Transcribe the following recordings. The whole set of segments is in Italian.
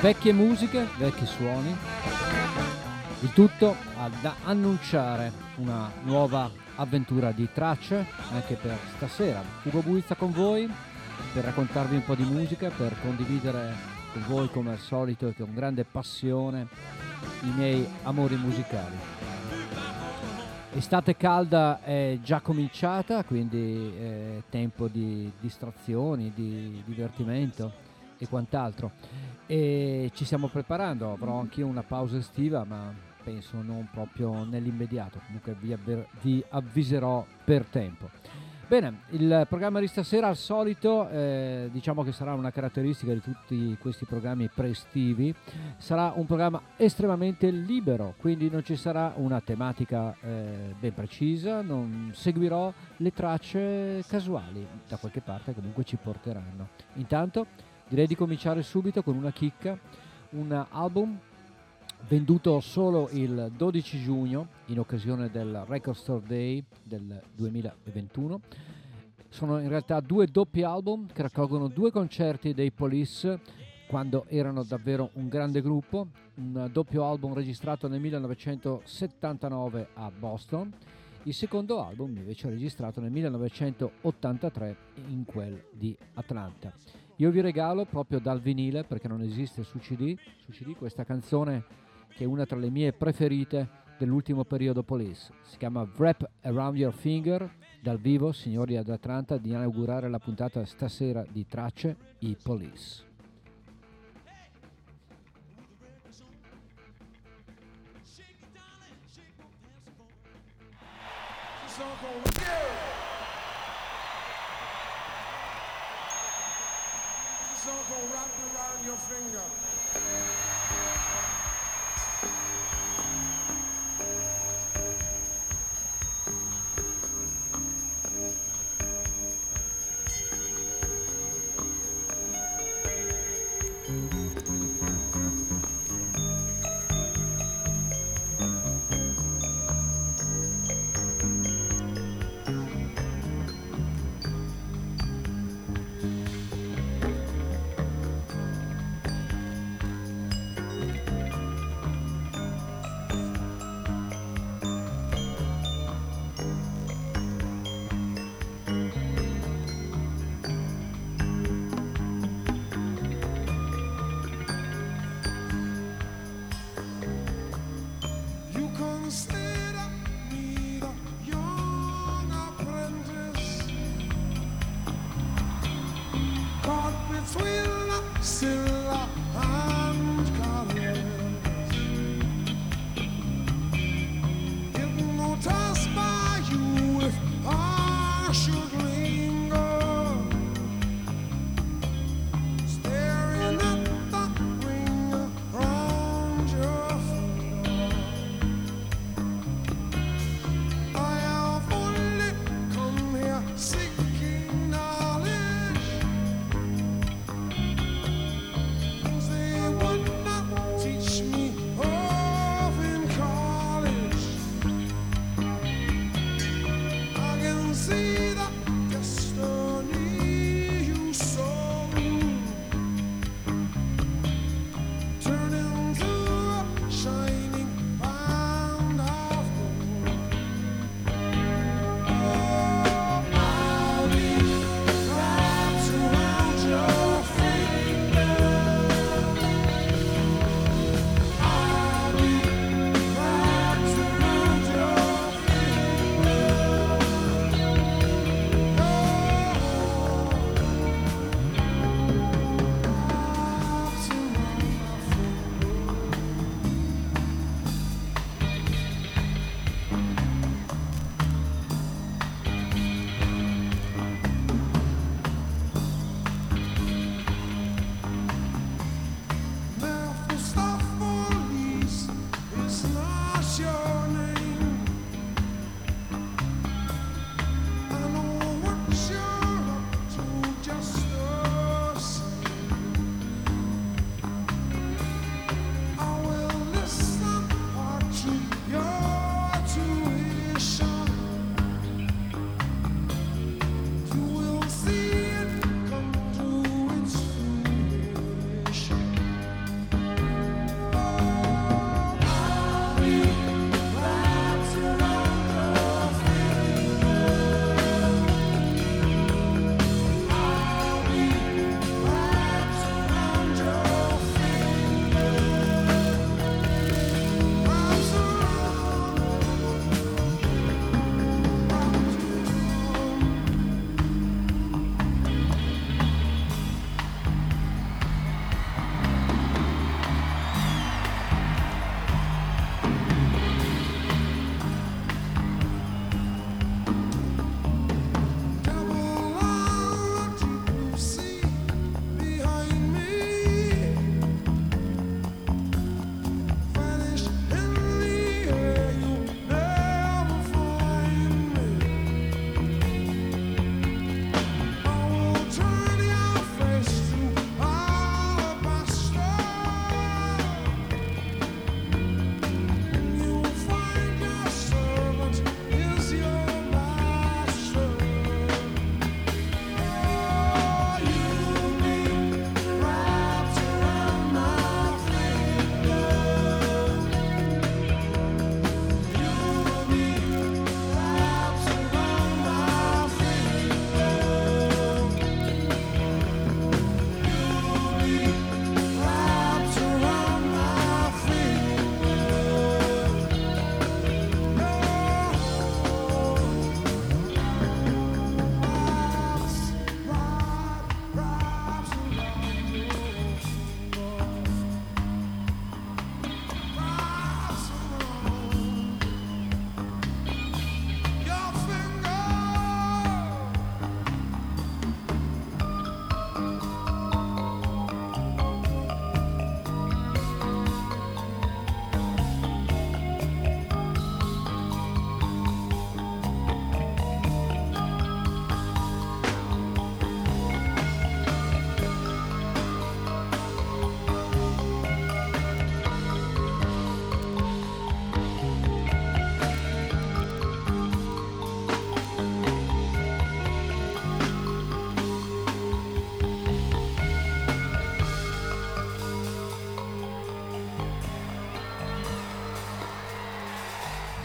Vecchie musiche, vecchi suoni, il tutto ad annunciare una nuova avventura di tracce anche per stasera. Ugo Buizza con voi per raccontarvi un po' di musica, per condividere con voi come al solito e con grande passione i miei amori musicali. Estate calda è già cominciata, quindi è tempo di distrazioni, di divertimento e quant'altro. E ci stiamo preparando, avrò anch'io una pausa estiva, ma penso non proprio nell'immediato, comunque vi, avver- vi avviserò per tempo. Bene, il programma di stasera al solito, eh, diciamo che sarà una caratteristica di tutti questi programmi pre-estivi, sarà un programma estremamente libero, quindi non ci sarà una tematica eh, ben precisa, non seguirò le tracce casuali, da qualche parte comunque ci porteranno. Intanto direi di cominciare subito con una chicca, un album venduto solo il 12 giugno in occasione del Record Store Day del 2021. Sono in realtà due doppi album che raccolgono due concerti dei Police quando erano davvero un grande gruppo, un doppio album registrato nel 1979 a Boston, il secondo album invece registrato nel 1983 in quel di Atlanta. Io vi regalo proprio dal vinile, perché non esiste su CD, su CD questa canzone che è una tra le mie preferite dell'ultimo periodo Police. Si chiama Wrap Around Your Finger, dal vivo, signori ad Atlanta, di inaugurare la puntata stasera di Tracce, i Police.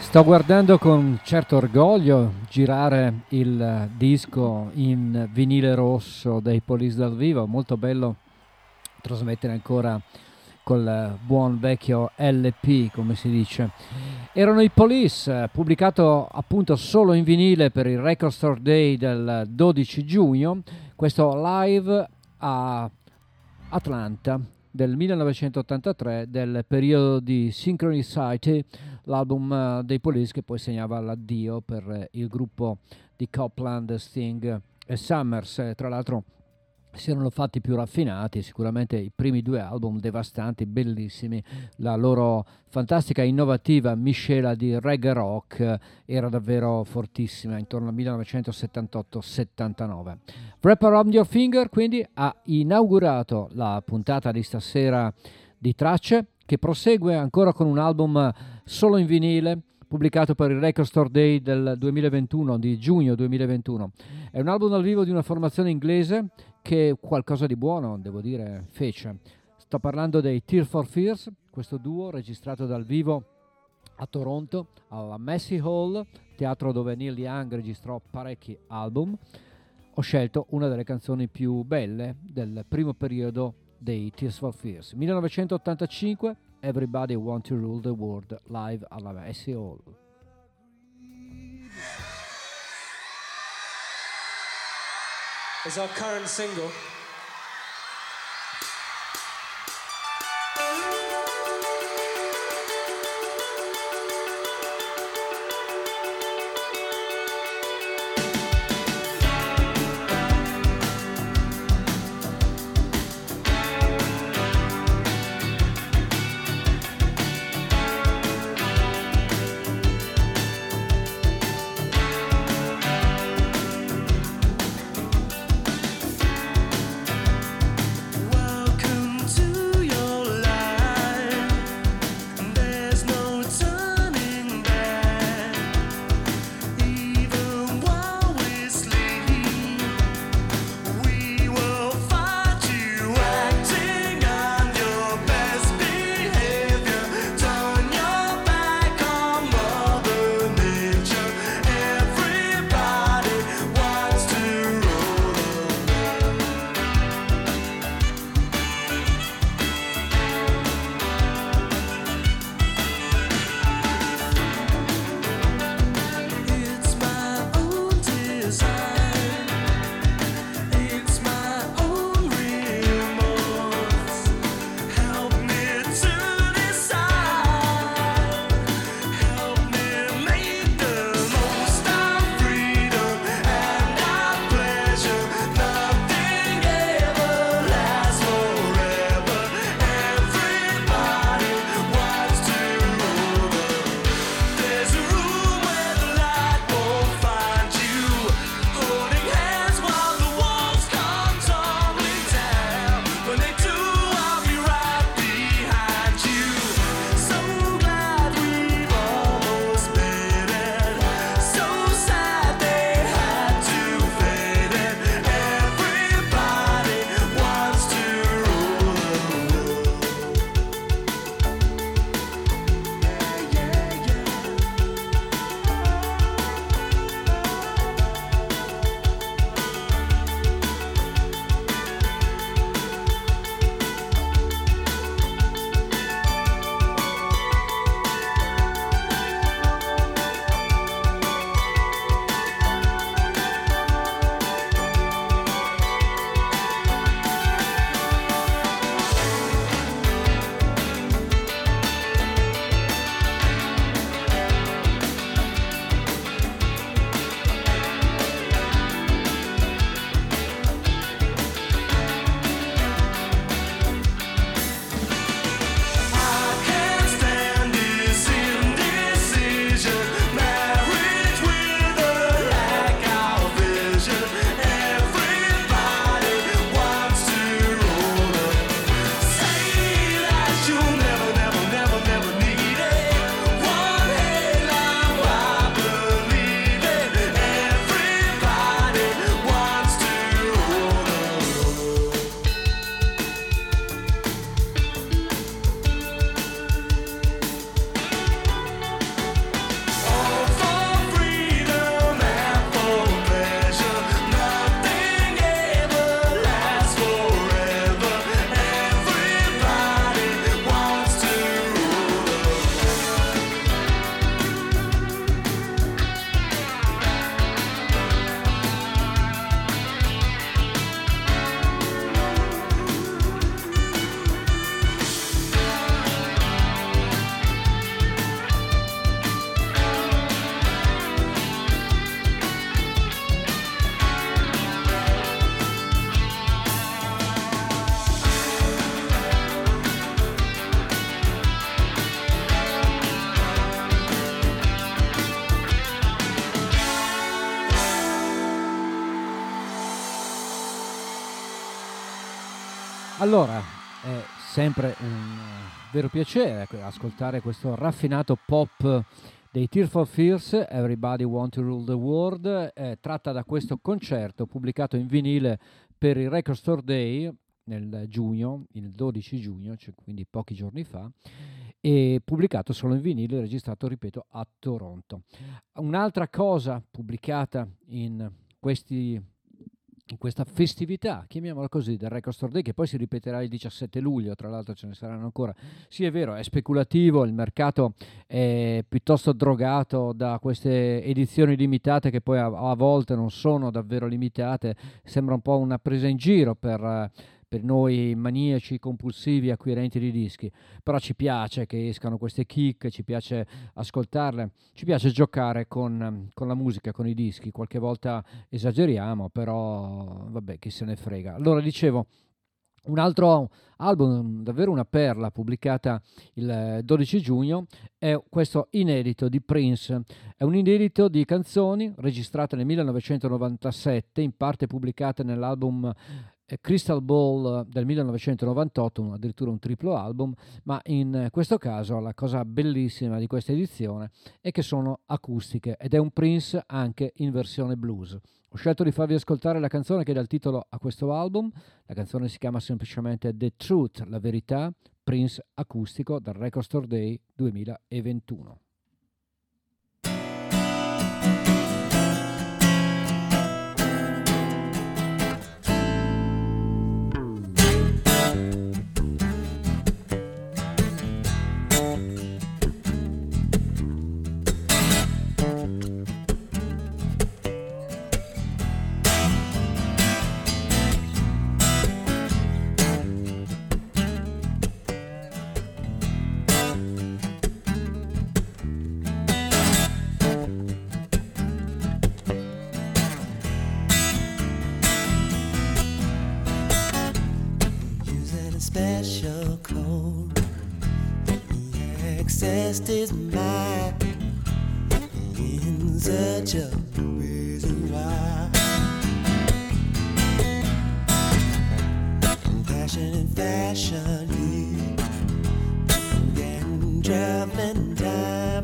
Sto guardando con certo orgoglio girare il disco in vinile rosso dei Police dal vivo, molto bello trasmettere ancora col buon vecchio LP, come si dice. Erano i Police, pubblicato appunto solo in vinile per il Record Store Day del 12 giugno, questo live a Atlanta del 1983 del periodo di Synchronicity l'album uh, dei Police che poi segnava l'addio per eh, il gruppo di Copland, Sting e Summers. Eh, tra l'altro si erano fatti più raffinati, sicuramente i primi due album devastanti, bellissimi, la loro fantastica innovativa miscela di reggae rock eh, era davvero fortissima intorno al 1978-79. Wrap Around Your Finger quindi ha inaugurato la puntata di stasera di tracce che prosegue ancora con un album solo in vinile pubblicato per il Record Store Day del 2021, di giugno 2021. È un album dal vivo di una formazione inglese che qualcosa di buono, devo dire, fece. Sto parlando dei Tear for Fears, questo duo registrato dal vivo a Toronto, alla Massey Hall, teatro dove Neil Young registrò parecchi album. Ho scelto una delle canzoni più belle del primo periodo dei Tears for Fears. 1985, Everybody Want to Rule the World, live alla Messi Hall. It's our current single. Allora, è sempre un vero piacere ascoltare questo raffinato pop dei Tear for Fears, Everybody Want to Rule the World, eh, tratta da questo concerto pubblicato in vinile per il Record Store Day nel giugno, il 12 giugno, cioè quindi pochi giorni fa, e pubblicato solo in vinile, registrato, ripeto, a Toronto. Un'altra cosa pubblicata in questi in questa festività, chiamiamola così, del Record Store Day, che poi si ripeterà il 17 luglio, tra l'altro ce ne saranno ancora. Sì, è vero, è speculativo, il mercato è piuttosto drogato da queste edizioni limitate che poi a, a volte non sono davvero limitate, sembra un po' una presa in giro per per noi maniaci compulsivi acquirenti di dischi, però ci piace che escano queste kick, ci piace ascoltarle, ci piace giocare con, con la musica, con i dischi, qualche volta esageriamo, però vabbè, chi se ne frega. Allora dicevo, un altro album, davvero una perla, pubblicata il 12 giugno, è questo inedito di Prince. È un inedito di canzoni registrate nel 1997, in parte pubblicate nell'album Crystal Ball del 1998, addirittura un triplo album, ma in questo caso la cosa bellissima di questa edizione è che sono acustiche ed è un Prince anche in versione blues. Ho scelto di farvi ascoltare la canzone che dà il titolo a questo album, la canzone si chiama semplicemente The Truth, la verità, Prince acustico dal Record Store Day 2021. Accessed his mind in such a reason why. Passion and fashion, he and traveling time.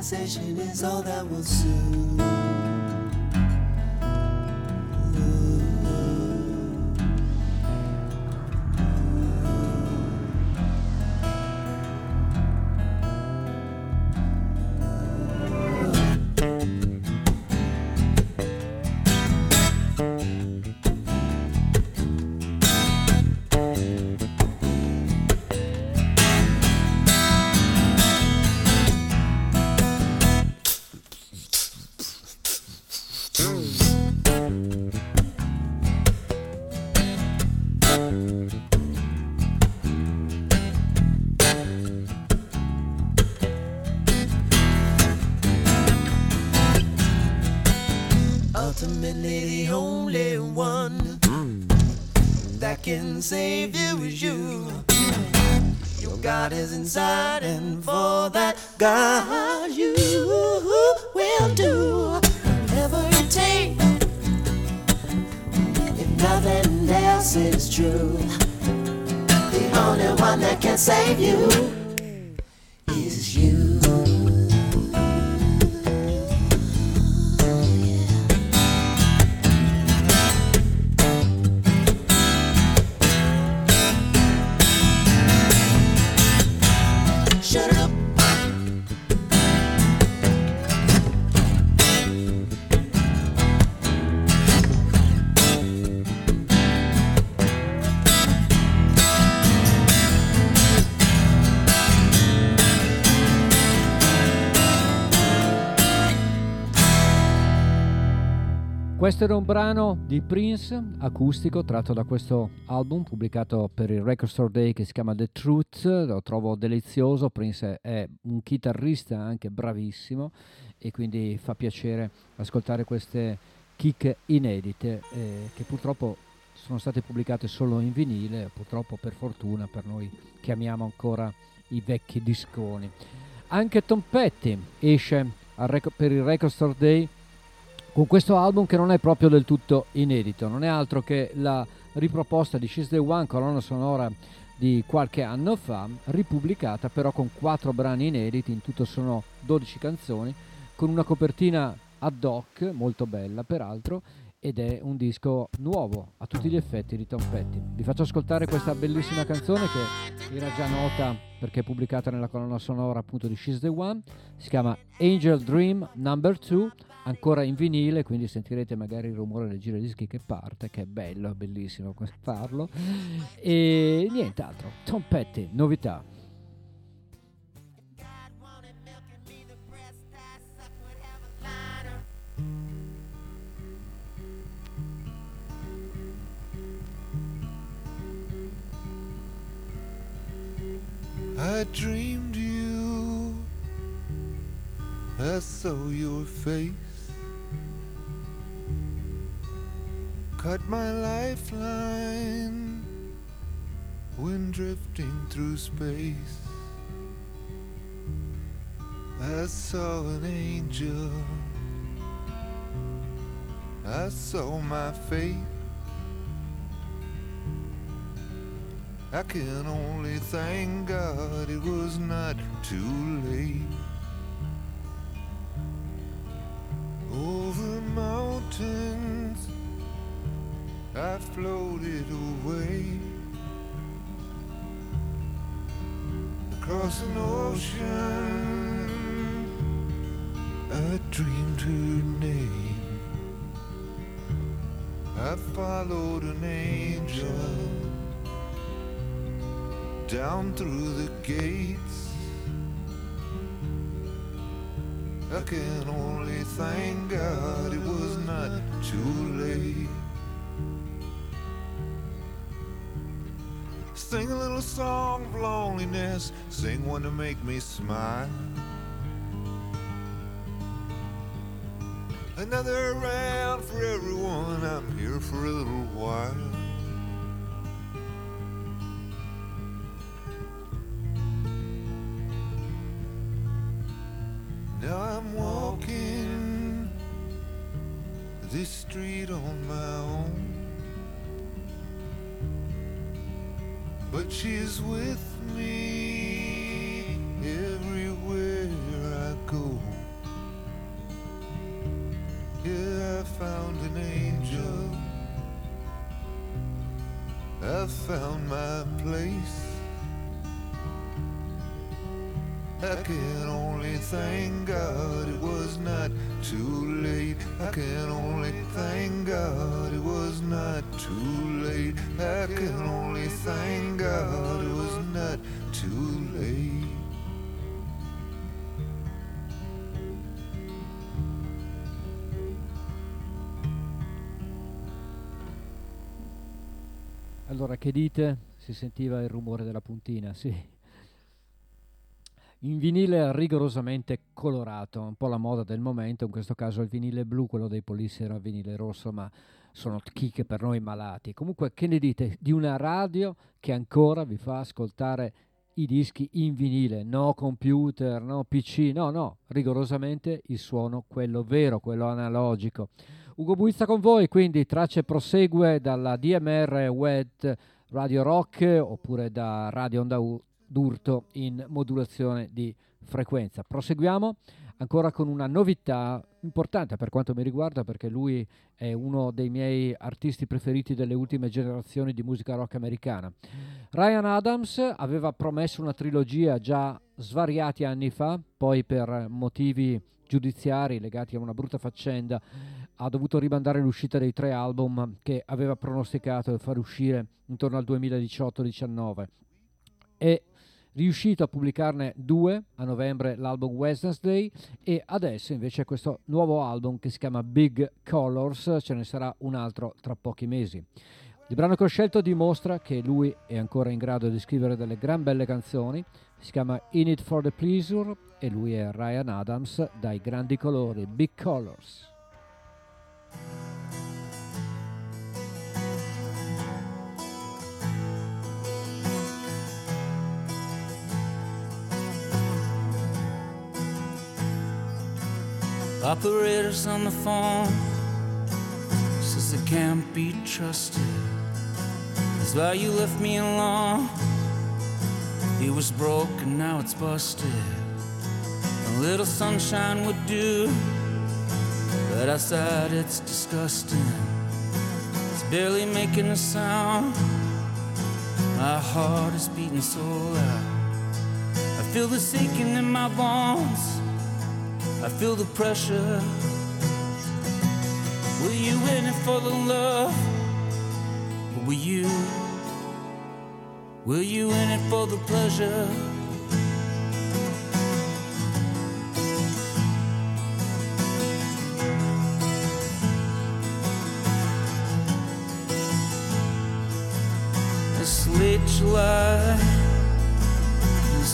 Realization is all that will soon. Save you is you. Your God is inside, and for that, God, you will do whatever it takes. If nothing else is true, the only one that can save you Questo era un brano di Prince acustico tratto da questo album pubblicato per il Record Store Day che si chiama The Truth, lo trovo delizioso, Prince è un chitarrista anche bravissimo e quindi fa piacere ascoltare queste kick inedite eh, che purtroppo sono state pubblicate solo in vinile, purtroppo per fortuna per noi che amiamo ancora i vecchi disconi. Anche Tom Petty esce rec- per il Record Store Day con questo album che non è proprio del tutto inedito, non è altro che la riproposta di She's the One, colonna sonora di qualche anno fa, ripubblicata però con quattro brani inediti, in tutto sono 12 canzoni, con una copertina ad hoc, molto bella peraltro, ed è un disco nuovo a tutti gli effetti di Tom Petty. Vi faccio ascoltare questa bellissima canzone che era già nota perché è pubblicata nella colonna sonora appunto di She's the One, si chiama Angel Dream Number 2 ancora in vinile, quindi sentirete magari il rumore del giradischi che parte, che è bello, è bellissimo farlo. E nient'altro, Tom Petty, novità. I dreamed you. I saw your face. Cut my lifeline when drifting through space. I saw an angel. I saw my fate. I can only thank God it was not too late. Over mountains, floated away. Across an ocean, I dreamed her name. I followed an angel down through the gates. I can only thank God it was not too late. A song of loneliness, sing one to make me smile. Another round for everyone, I'm here for a little while. But she's with me everywhere I go. Yeah, I found an angel. I found my place. I can only thank God it was not too late. I can only thank God it was not too late. Allora, che dite? Si sentiva il rumore della puntina, sì. In vinile rigorosamente colorato, un po' la moda del momento, in questo caso il vinile blu, quello dei Police era vinile rosso, ma sono chicche per noi malati. Comunque, che ne dite di una radio che ancora vi fa ascoltare i dischi in vinile, no computer, no PC, no, no, rigorosamente il suono, quello vero, quello analogico. Ugo Buizza con voi, quindi tracce prosegue dalla DMR Wet Radio Rock oppure da Radio Onda d'Urto in modulazione di frequenza. Proseguiamo ancora con una novità importante per quanto mi riguarda perché lui è uno dei miei artisti preferiti delle ultime generazioni di musica rock americana. Ryan Adams aveva promesso una trilogia già svariati anni fa, poi per motivi giudiziari legati a una brutta faccenda ha dovuto rimandare l'uscita dei tre album che aveva pronosticato di far uscire intorno al 2018-19 e riuscito a pubblicarne due a novembre l'album Wednesday e adesso invece questo nuovo album che si chiama Big Colors, ce ne sarà un altro tra pochi mesi. Il brano che ho scelto dimostra che lui è ancora in grado di scrivere delle gran belle canzoni, si chiama In It for the Pleasure e lui è Ryan Adams dai grandi colori Big Colors. Operators on the phone says it can't be trusted. That's why you left me alone. It was broken, now it's busted. A little sunshine would do, but outside it's disgusting. It's barely making a sound. My heart is beating so loud. I feel the sinking in my bones. I feel the pressure. Were you in it for the love? Or were you? Were you in it for the pleasure?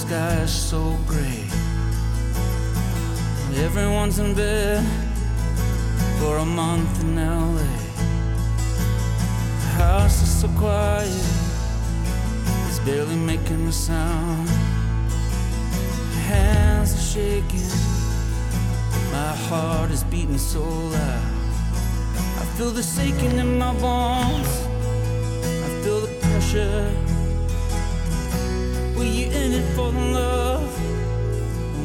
The sky is so gray. Everyone's in bed for a month in LA. The house is so quiet, it's barely making a sound. My Hands are shaking, my heart is beating so loud. I feel the shaking in my bones, I feel the pressure. Were you in it for the love?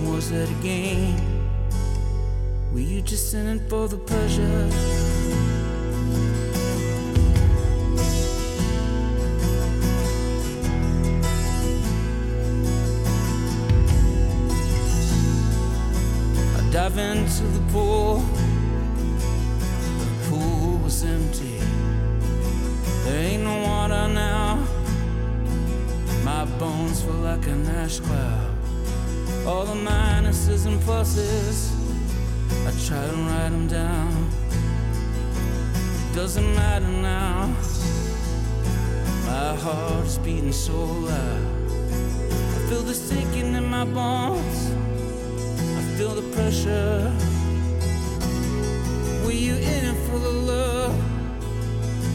Or was it a game? Were you just in it for the pleasure? I dive into the minuses. I try to write them down. It doesn't matter now. My heart is beating so loud. I feel the sinking in my bones. I feel the pressure. Were you in it for the love?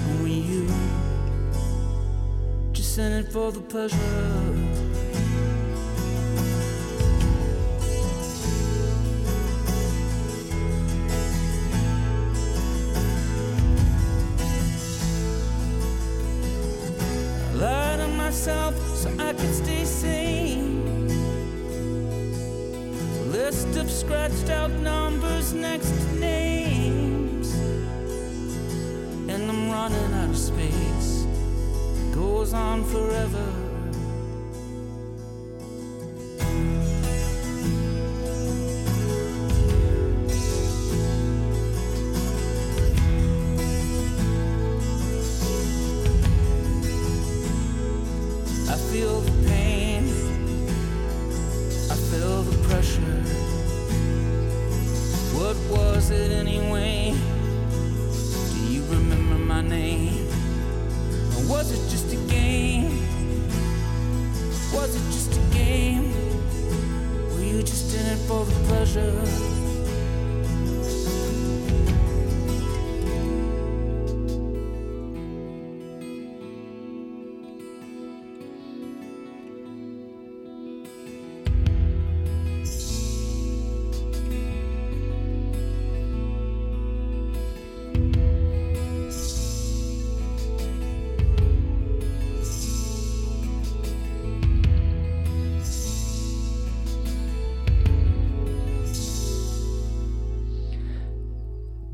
Or were you just in it for the pleasure?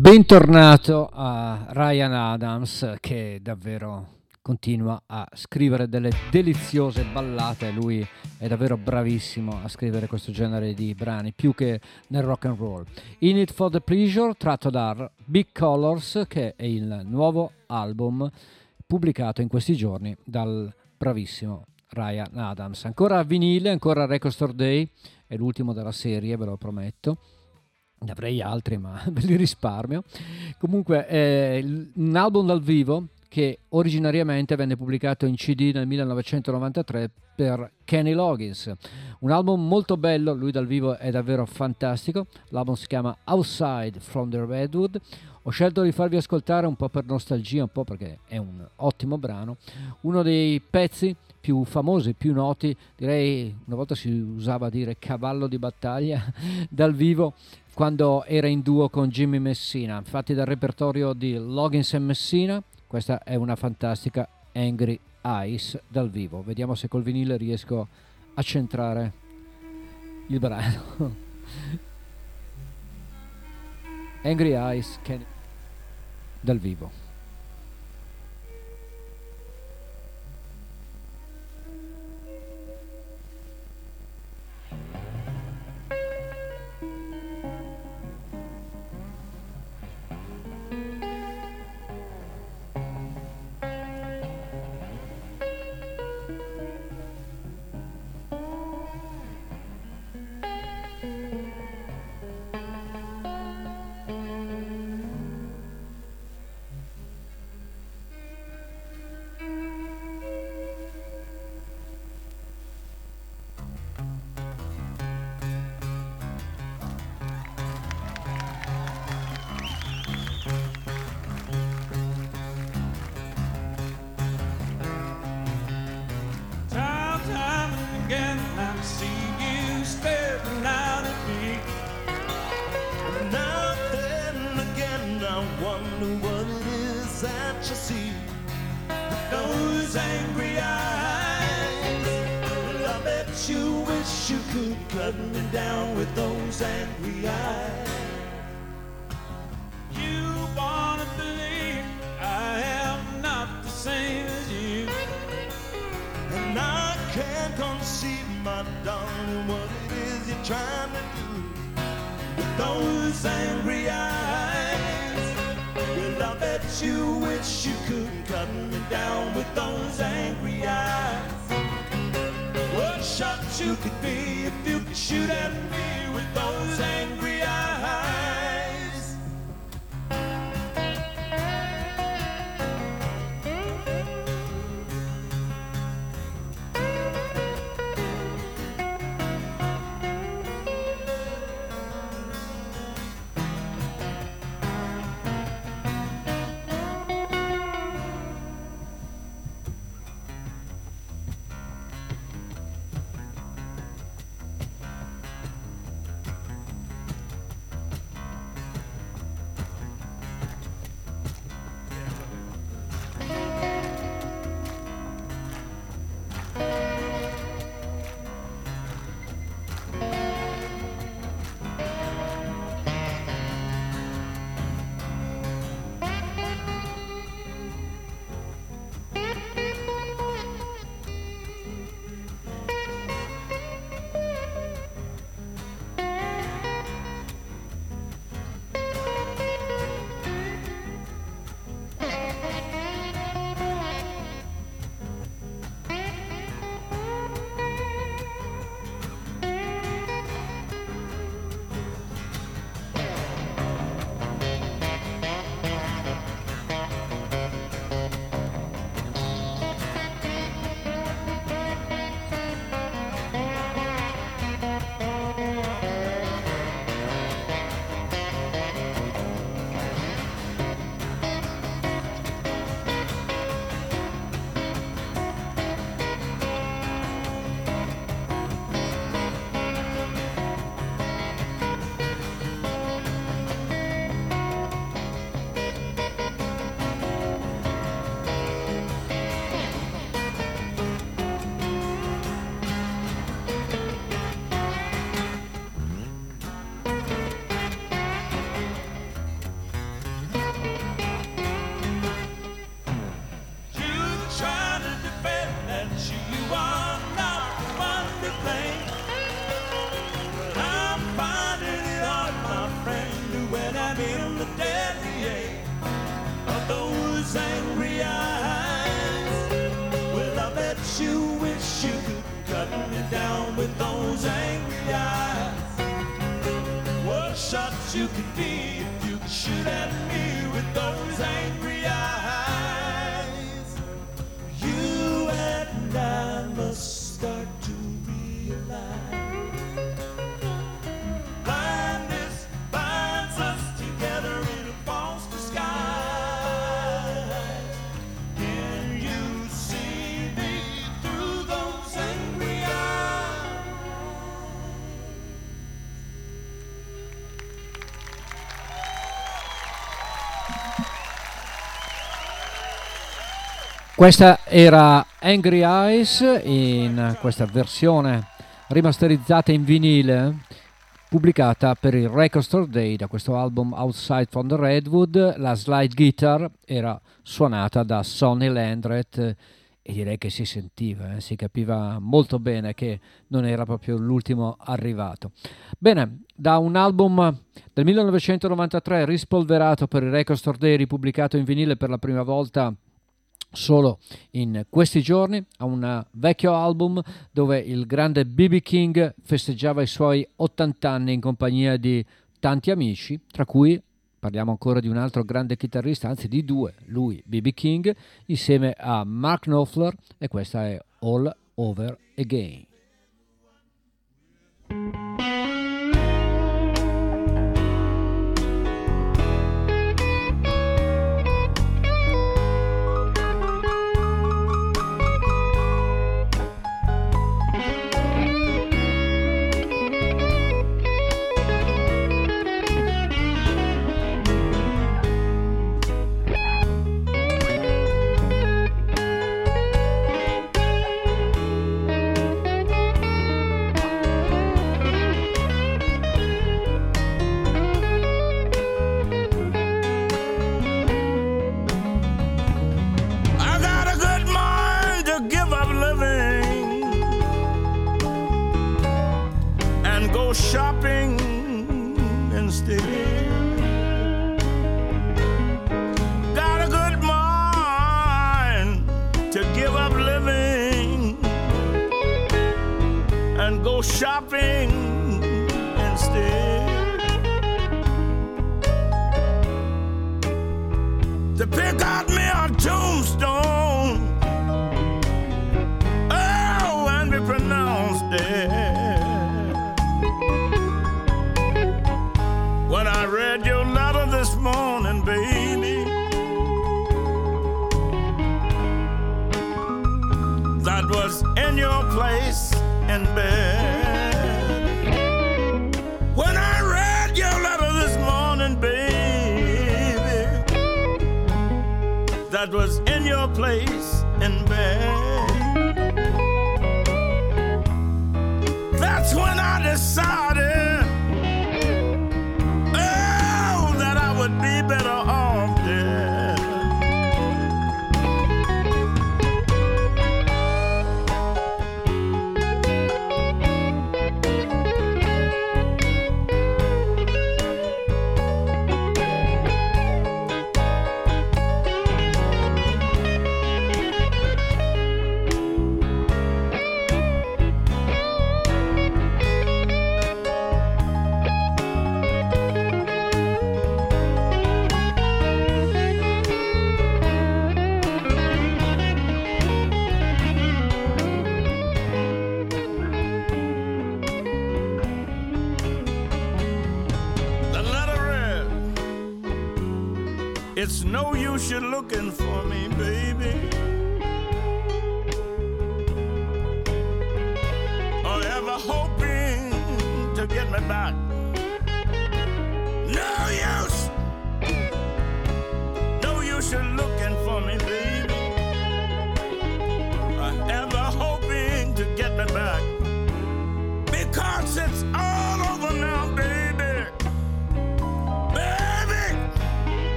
Bentornato a Ryan Adams che davvero continua a scrivere delle deliziose ballate, lui è davvero bravissimo a scrivere questo genere di brani, più che nel rock and roll. In It for the Pleasure, tratto da Big Colors, che è il nuovo album pubblicato in questi giorni dal bravissimo Ryan Adams. Ancora vinile, ancora Record Store Day, è l'ultimo della serie, ve lo prometto ne avrei altri, ma ve li risparmio. Comunque, è un album dal vivo che originariamente venne pubblicato in CD nel 1993 per Kenny Loggins. Un album molto bello, lui dal vivo è davvero fantastico. L'album si chiama Outside from the Redwood. Ho scelto di farvi ascoltare un po' per nostalgia, un po' perché è un ottimo brano, uno dei pezzi più famosi, più noti, direi una volta si usava dire cavallo di battaglia dal vivo quando era in duo con Jimmy Messina, infatti dal repertorio di Loggins e Messina, questa è una fantastica Angry Eyes dal vivo. Vediamo se col vinile riesco a centrare il brano. Angry Eyes dal vivo. shutting me down with those angry eyes. You wanna believe I am not the same as you, and I can't conceive, my darling, what it is you're trying to do with those angry eyes. Well, I bet you wish you could cut me down with those angry eyes you could be if you could shoot at me with those angry Questa era Angry Eyes in questa versione rimasterizzata in vinile pubblicata per il Record Store Day da questo album Outside from the Redwood. La slide guitar era suonata da Sonny Landreth e direi che si sentiva, eh, si capiva molto bene che non era proprio l'ultimo arrivato. Bene, da un album del 1993 rispolverato per il Record Store Day, ripubblicato in vinile per la prima volta solo in questi giorni a un vecchio album dove il grande BB King festeggiava i suoi 80 anni in compagnia di tanti amici, tra cui parliamo ancora di un altro grande chitarrista, anzi di due, lui BB King insieme a Mark Knopfler e questa è All Over Again.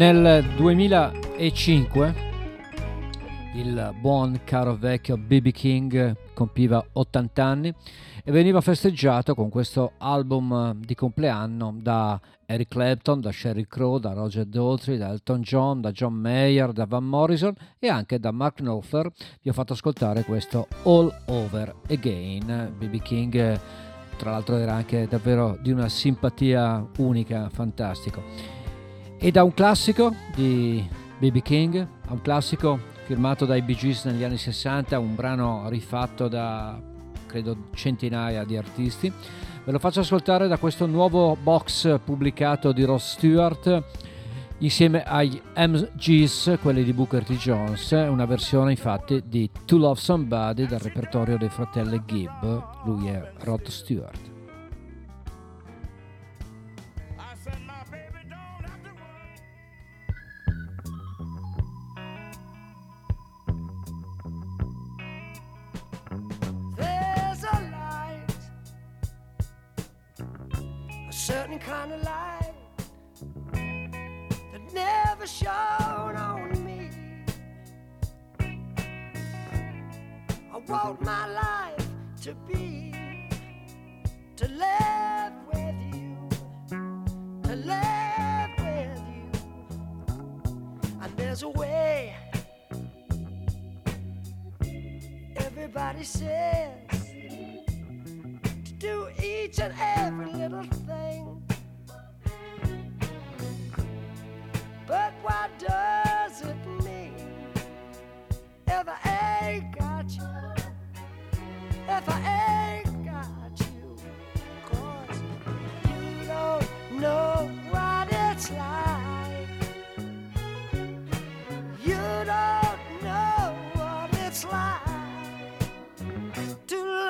Nel 2005 il buon caro vecchio BB King compiva 80 anni e veniva festeggiato con questo album di compleanno da Eric Clapton, da Sheryl Crow, da Roger Daltrey, da Elton John, da John Mayer, da Van Morrison e anche da Mark Knopfler. Vi ho fatto ascoltare questo All Over Again. BB King tra l'altro era anche davvero di una simpatia unica, fantastico. E da un classico di BB King a un classico firmato dai Bee Gees negli anni 60, un brano rifatto da credo centinaia di artisti. Ve lo faccio ascoltare da questo nuovo box pubblicato di Ross Stewart insieme agli MGs, quelli di Booker T. Jones, una versione infatti di To Love Somebody dal repertorio dei fratelli Gibb. Lui è Rod Stewart. Certain kind of light that never shone on me. I want my life to be to live with you, to live with you, and there's a way. Everybody says to do each and every little thing. But what does it mean if I ain't got you? If I ain't got you, 'cause you don't know what it's like. You don't know what it's like to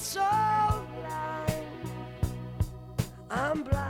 so blind. I'm blind,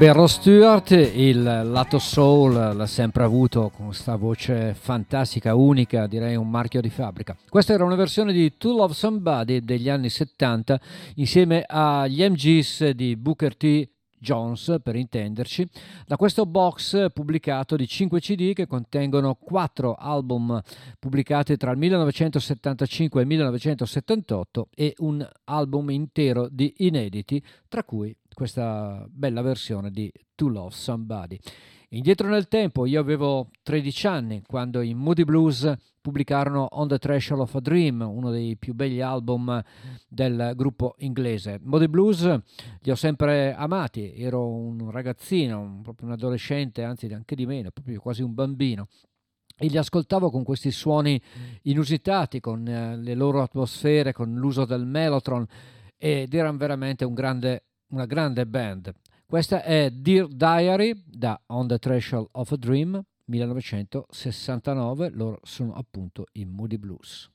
Beh, Ross Stewart il lato soul l'ha sempre avuto con questa voce fantastica, unica, direi un marchio di fabbrica. Questa era una versione di To Love Somebody degli anni 70 insieme agli MGs di Booker T. Jones, per intenderci, da questo box pubblicato di 5 CD che contengono 4 album pubblicati tra il 1975 e il 1978 e un album intero di inediti, tra cui questa bella versione di To Love Somebody. Indietro nel tempo, io avevo 13 anni quando i Moody Blues pubblicarono On the Threshold of a Dream, uno dei più belli album del gruppo inglese. Moody Blues li ho sempre amati, ero un ragazzino, un, proprio un adolescente, anzi anche di meno, proprio quasi un bambino e li ascoltavo con questi suoni inusitati, con eh, le loro atmosfere, con l'uso del mellotron ed erano veramente un grande una grande band. Questa è Dear Diary da On the Threshold of a Dream 1969, loro sono appunto i Moody Blues.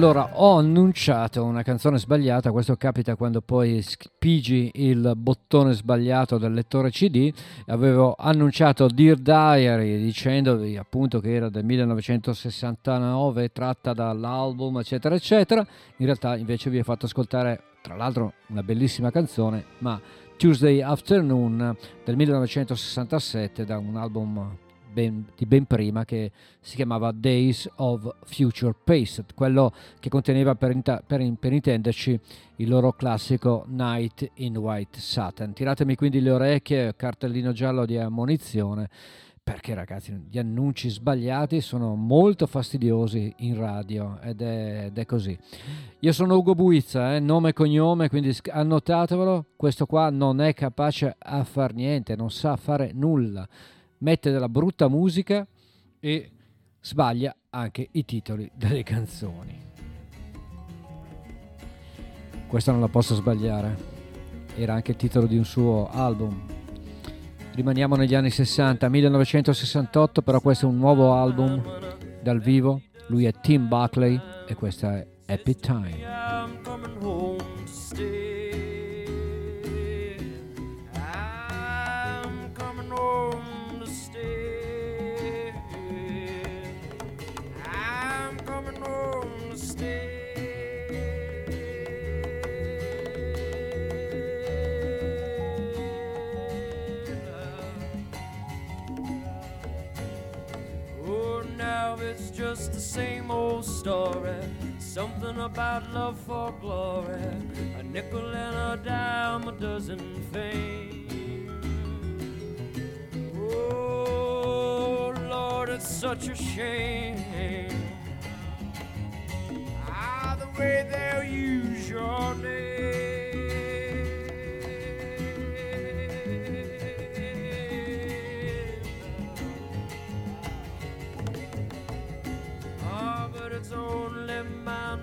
Allora, ho annunciato una canzone sbagliata, questo capita quando poi pigi il bottone sbagliato del lettore CD. Avevo annunciato Dear Diary dicendovi appunto che era del 1969, tratta dall'album, eccetera, eccetera. In realtà invece vi ho fatto ascoltare, tra l'altro, una bellissima canzone, ma Tuesday Afternoon del 1967 da un album ben, di ben prima che si chiamava Days of Future Past, quello che conteneva per, per, per intenderci il loro classico Night in White Satin. Tiratemi quindi le orecchie, cartellino giallo di ammonizione perché ragazzi gli annunci sbagliati sono molto fastidiosi in radio ed è, ed è così. Io sono Ugo Buizza, eh, nome e cognome, quindi annotatevelo, questo qua non è capace a far niente, non sa fare nulla mette della brutta musica e sbaglia anche i titoli delle canzoni. Questa non la posso sbagliare. Era anche il titolo di un suo album. Rimaniamo negli anni 60, 1968, però questo è un nuovo album dal vivo. Lui è Tim Buckley e questa è Happy Time. Just the same old story. Something about love for glory. A nickel and a dime, a dozen fame. Oh, Lord, it's such a shame. Ah, the way they'll use your name.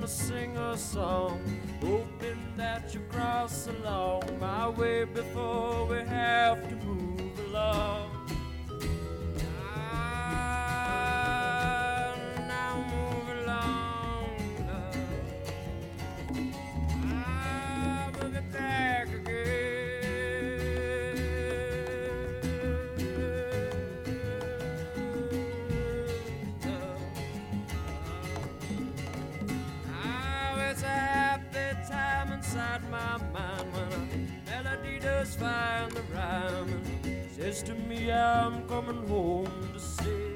To sing a song, hoping that you cross along my way before we have to move along. Says to me, I'm coming home to stay.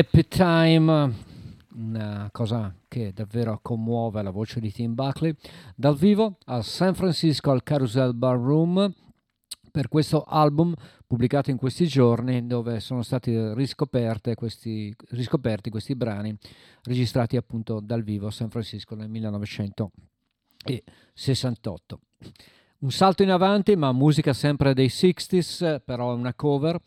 Happy Time, una cosa che davvero commuove la voce di Tim Buckley, dal vivo a San Francisco al Carousel Bar Room per questo album pubblicato in questi giorni dove sono stati questi, riscoperti questi brani registrati appunto dal vivo a San Francisco nel 1968. Un salto in avanti, ma musica sempre dei 60s, però è una cover.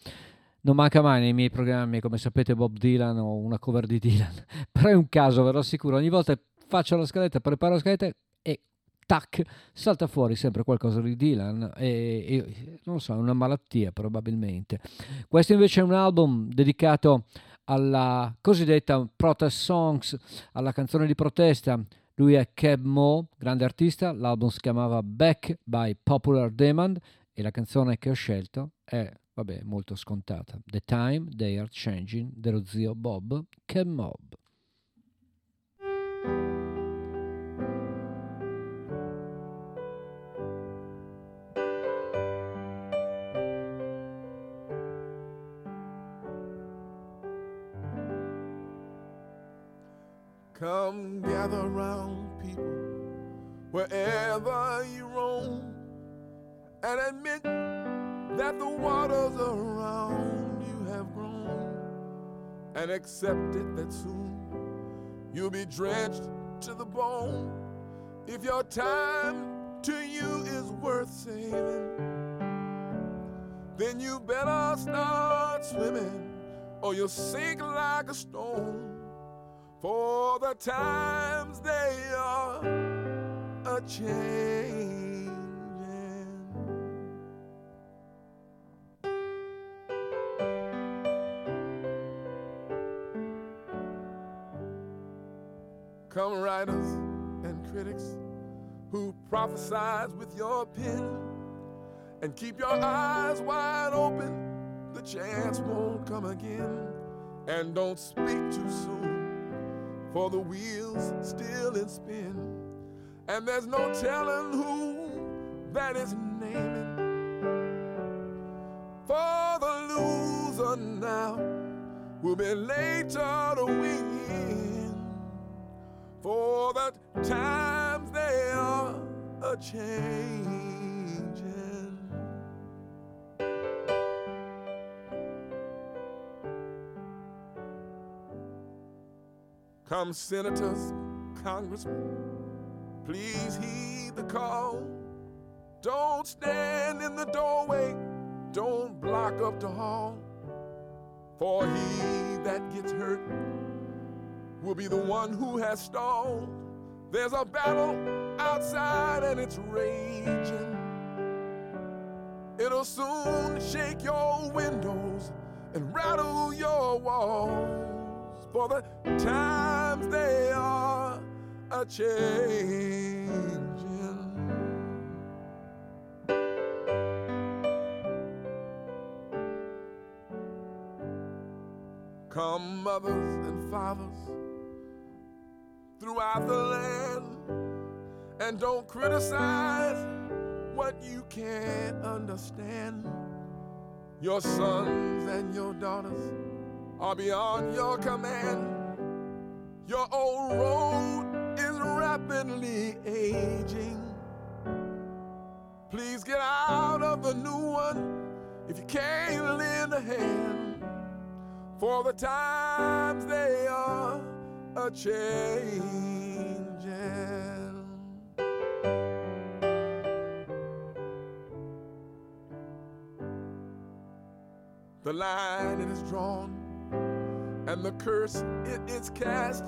Non manca mai nei miei programmi, come sapete, Bob Dylan o una cover di Dylan, però è un caso, ve lo assicuro. Ogni volta faccio la scaletta, preparo la scaletta e tac, salta fuori sempre qualcosa di Dylan. E, e non so, è una malattia probabilmente. Questo invece è un album dedicato alla cosiddetta protest songs, alla canzone di protesta. Lui è Keb Mo, grande artista. L'album si chiamava Back by Popular Demand e la canzone che ho scelto è, vabbè, molto scontata. The Time They Are Changing dello zio Bob Ken Mob. Come gather round people wherever you roam and admit that the waters around you have grown and accept it that soon you'll be drenched to the bone if your time to you is worth saving then you better start swimming or you'll sink like a stone for the times they are a changing. Come, writers and critics who prophesize with your pen, and keep your eyes wide open. The chance won't come again, and don't speak too soon, for the wheels still in spin, and there's no telling who that is naming. For the loser now will be later to win. For the times they are a changing. Come, senators, congressmen, please heed the call. Don't stand in the doorway, don't block up the hall. For he that gets hurt will be the one who has stalled. There's a battle outside and it's raging. It'll soon shake your windows and rattle your walls. For the times they are a changing. Come, mothers and fathers throughout the land, and don't criticize what you can't understand. Your sons and your daughters are beyond your command. Your old road is rapidly aging. Please get out of the new one if you can't lend a hand. For the times they are a changing. The line it is drawn, and the curse it is cast.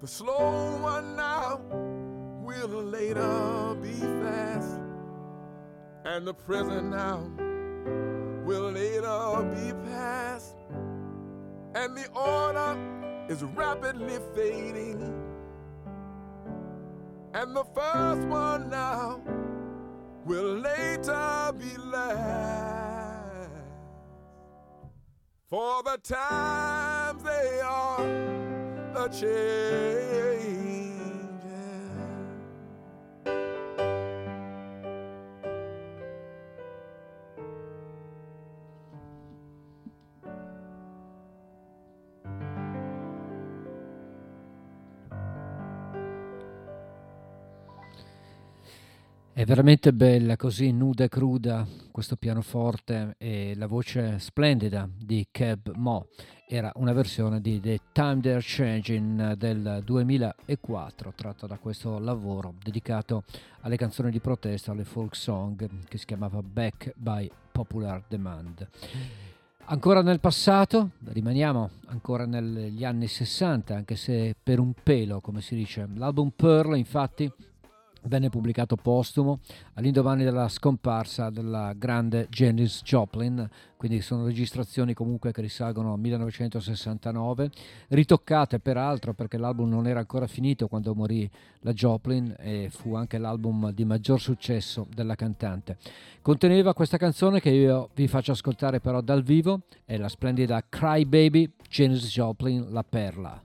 The slow one now will later be fast, and the present now will later be past, and the order is rapidly fading, and the first one now will later be last. For the times they are a changing. È veramente bella, così nuda e cruda, questo pianoforte e la voce splendida di Keb Mo. Era una versione di The Time They're Changing del 2004, tratta da questo lavoro dedicato alle canzoni di protesta, alle folk song, che si chiamava Back by Popular Demand. Ancora nel passato, rimaniamo ancora negli anni 60, anche se per un pelo, come si dice. L'album Pearl, infatti, venne pubblicato postumo all'indomani della scomparsa della grande Janis Joplin, quindi sono registrazioni comunque che risalgono al 1969, ritoccate peraltro perché l'album non era ancora finito quando morì la Joplin e fu anche l'album di maggior successo della cantante. Conteneva questa canzone che io vi faccio ascoltare però dal vivo, è la splendida Cry Baby Janis Joplin La Perla.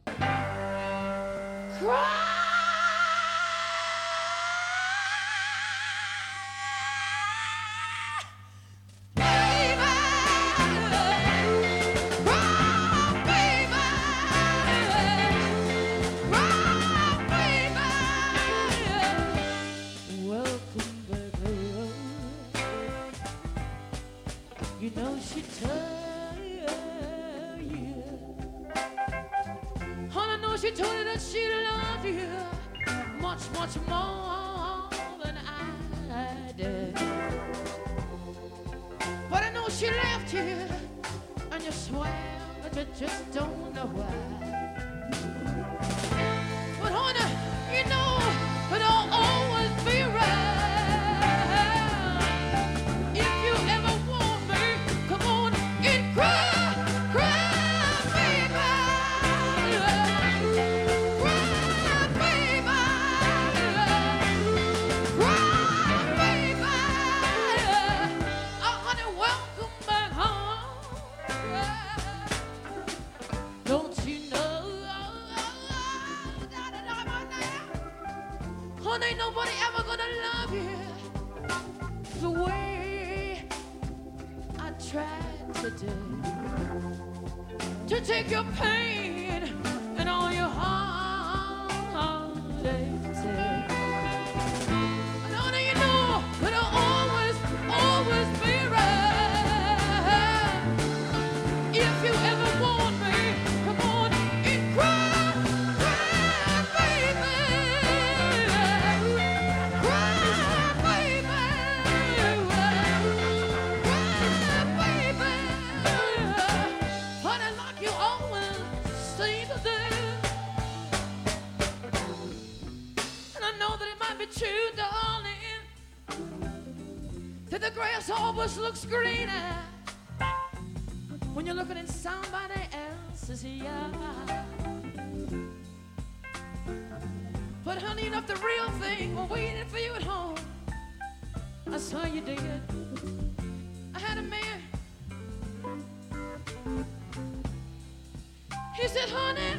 Baby, much, more than I did. But I know she left you, and you swear that you just don't know why. But honey, To take your pain somebody else's yard. But honey, know the real thing was waiting for you at home. I saw you did. I had a man. He said, honey,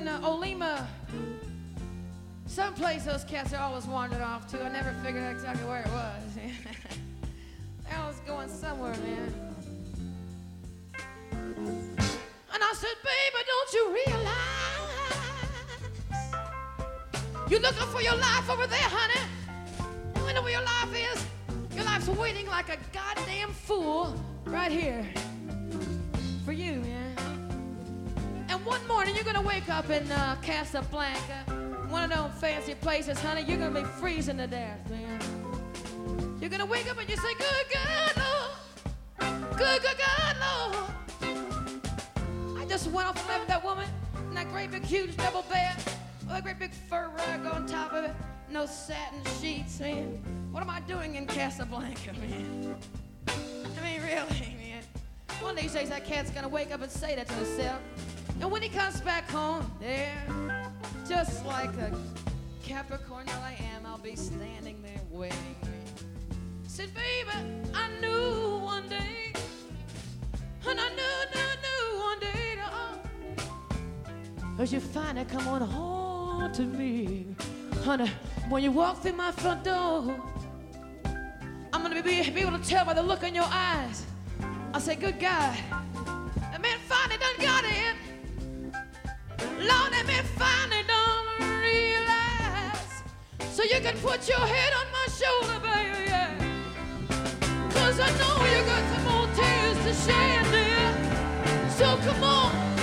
in uh, Olima. Some place those cats are always wandered off to. I never figured out exactly where it was. they always going somewhere, man. And I said, baby, don't you realize you're looking for your life over there, honey? You know where your life is? Your life's waiting like a goddamn fool right here for you, man. One morning you're gonna wake up in uh, Casablanca, one of those fancy places, honey. You're gonna be freezing to death, man. You're gonna wake up and you say, Good God, Lord. Good, good God, Lord. I just went off and left that woman in that great big huge double bed with a great big fur rug on top of it. No satin sheets, man. What am I doing in Casablanca, man? I mean, really. One of these days that cat's gonna wake up and say that to himself. And when he comes back home, there, just like a Capricorn I am, I'll be standing there waiting. Said, baby, I knew one day, and I knew, knew, knew one day, Cause you finally come on home to me. Honey, when you walk through my front door, I'm gonna be, be able to tell by the look in your eyes. I say, good God, that man finally done got it. Lord, that man finally done realize. So you can put your head on my shoulder, baby, yeah. Cause I know you got some more tears to shed, dear. So come on,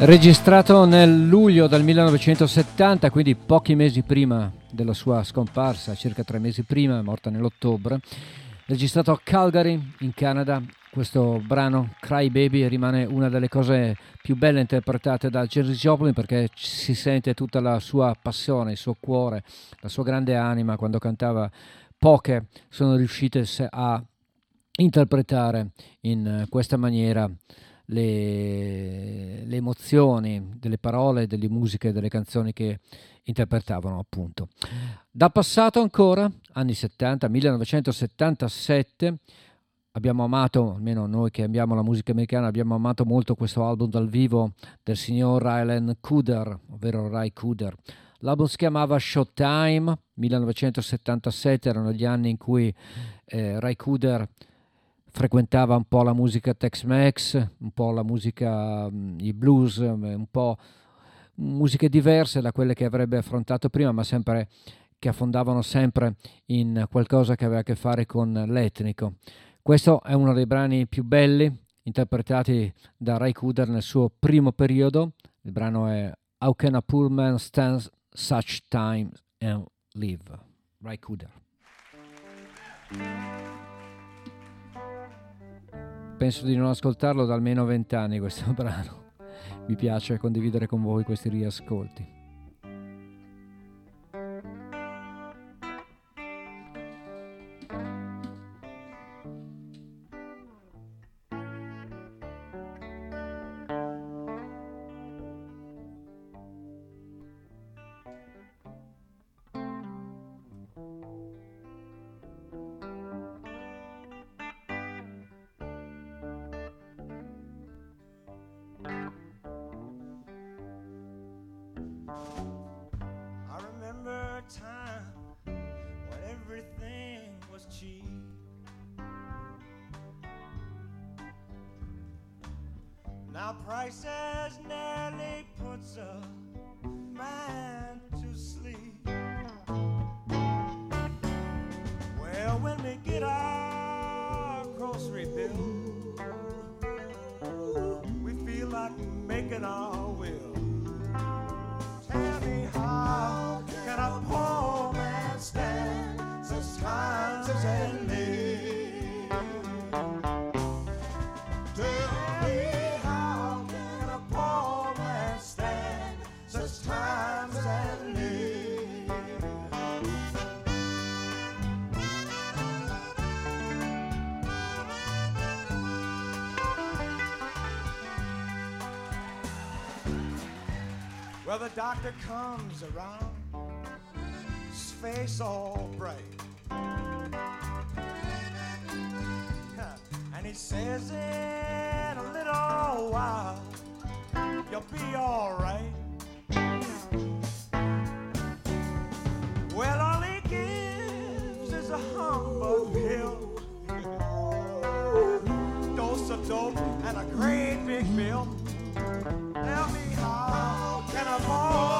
Registrato nel luglio del 1970, quindi pochi mesi prima della sua scomparsa, circa tre mesi prima, morta nell'ottobre, registrato a Calgary, in Canada, questo brano Cry Baby rimane una delle cose più belle interpretate da Jerry Joplin perché si sente tutta la sua passione, il suo cuore, la sua grande anima quando cantava. Poche sono riuscite a interpretare in questa maniera le, le emozioni delle parole, delle musiche, delle canzoni che interpretavano appunto. Da passato ancora, anni 70, 1977, abbiamo amato, almeno noi che amiamo la musica americana, abbiamo amato molto questo album dal vivo del signor Rylan Cooder, ovvero Ray Cooder. L'album si chiamava Showtime, 1977, erano gli anni in cui eh, Ray Cooder frequentava un po' la musica Tex-Mex, un po' la musica, mm, i blues, mm, un po' musiche diverse da quelle che avrebbe affrontato prima, ma sempre che affondavano sempre in qualcosa che aveva a che fare con l'etnico. Questo è uno dei brani più belli interpretati da Ray Cooder nel suo primo periodo. Il brano è How Can a Poor Man Stand Such Time and Live? Ray Cooder. Penso di non ascoltarlo da almeno vent'anni questo brano. Mi piace condividere con voi questi riascolti. Doctor comes around, his face all bright. And he says, in a little while, you'll be all right. Well, all he gives is a humbug pill, dose of dope, and a great big bill. Oh.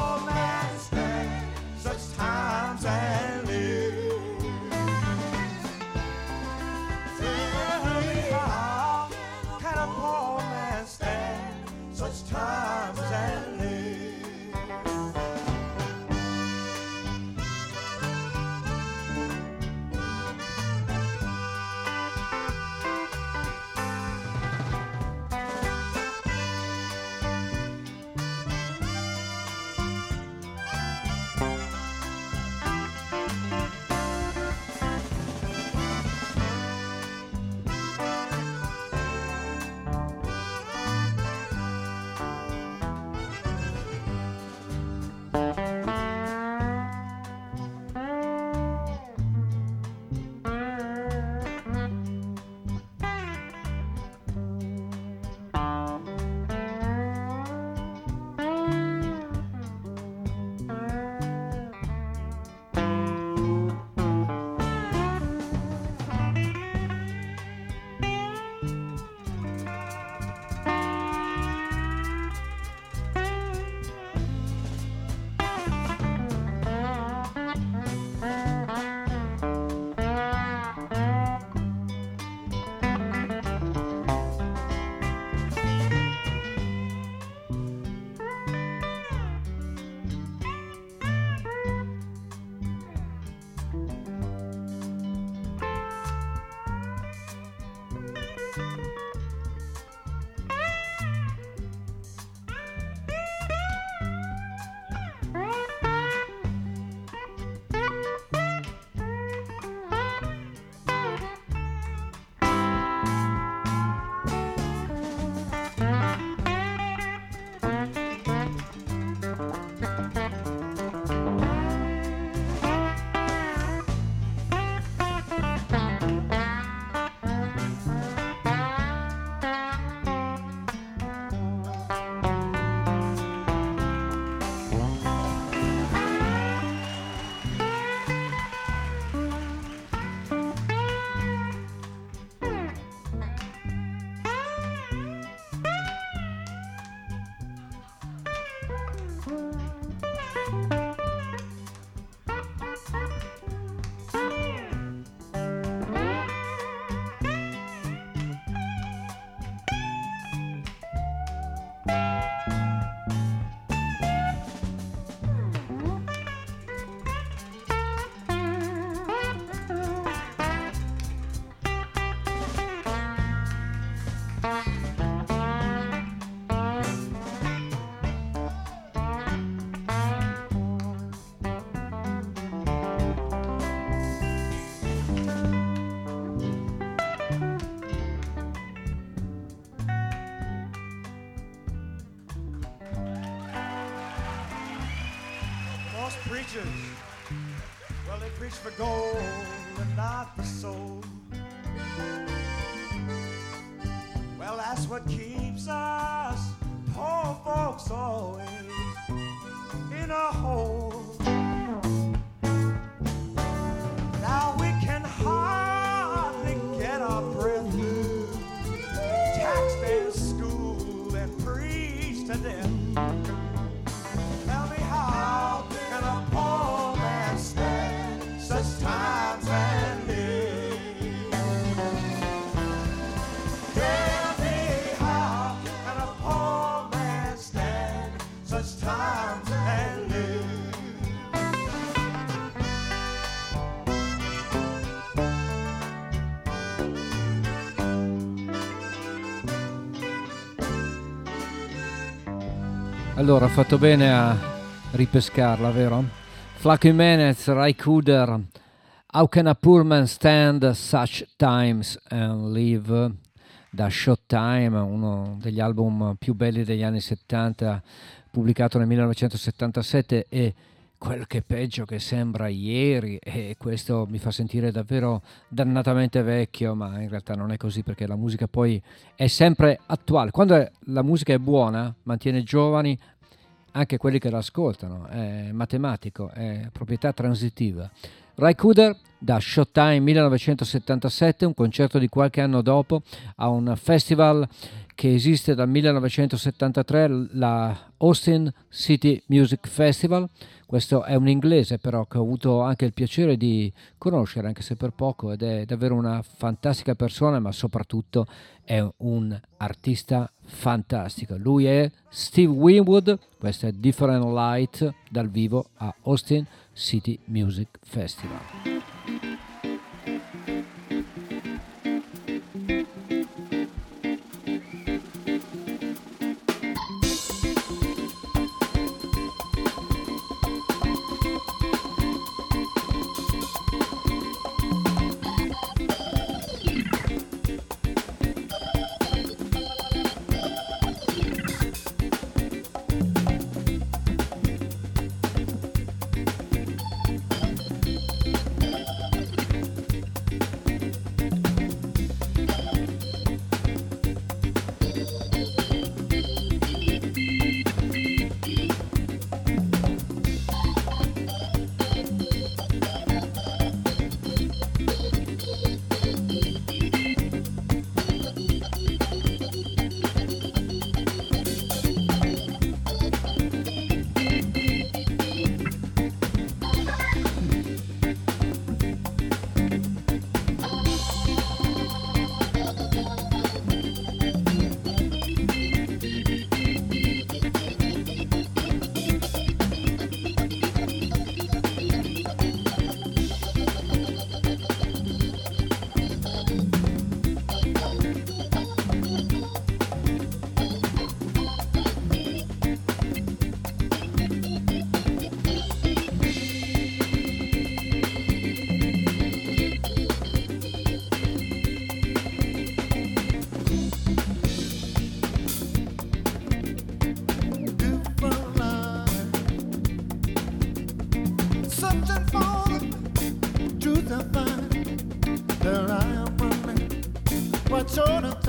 For soul. Well, that's what keeps us poor folks always in a hole. Allora, ha fatto bene a ripescarla, vero? Flaco Jimenez, Rai Cooder, How Can a Poor Man Stand Such Times and Live? Da Showtime, uno degli album più belli degli anni 70, pubblicato nel 1977 e quel che è peggio che sembra ieri e questo mi fa sentire davvero dannatamente vecchio, ma in realtà non è così perché la musica poi è sempre attuale. Quando la musica è buona, mantiene giovani anche quelli che l'ascoltano, è matematico, è proprietà transitiva. Ray Cooder da Showtime 1977, un concerto di qualche anno dopo a un festival che esiste dal 1973, la Austin City Music Festival. Questo è un inglese però che ho avuto anche il piacere di conoscere, anche se per poco, ed è davvero una fantastica persona, ma soprattutto è un artista fantastico. Lui è Steve Winwood, questo è Different Light dal vivo a Austin City Music Festival. turn it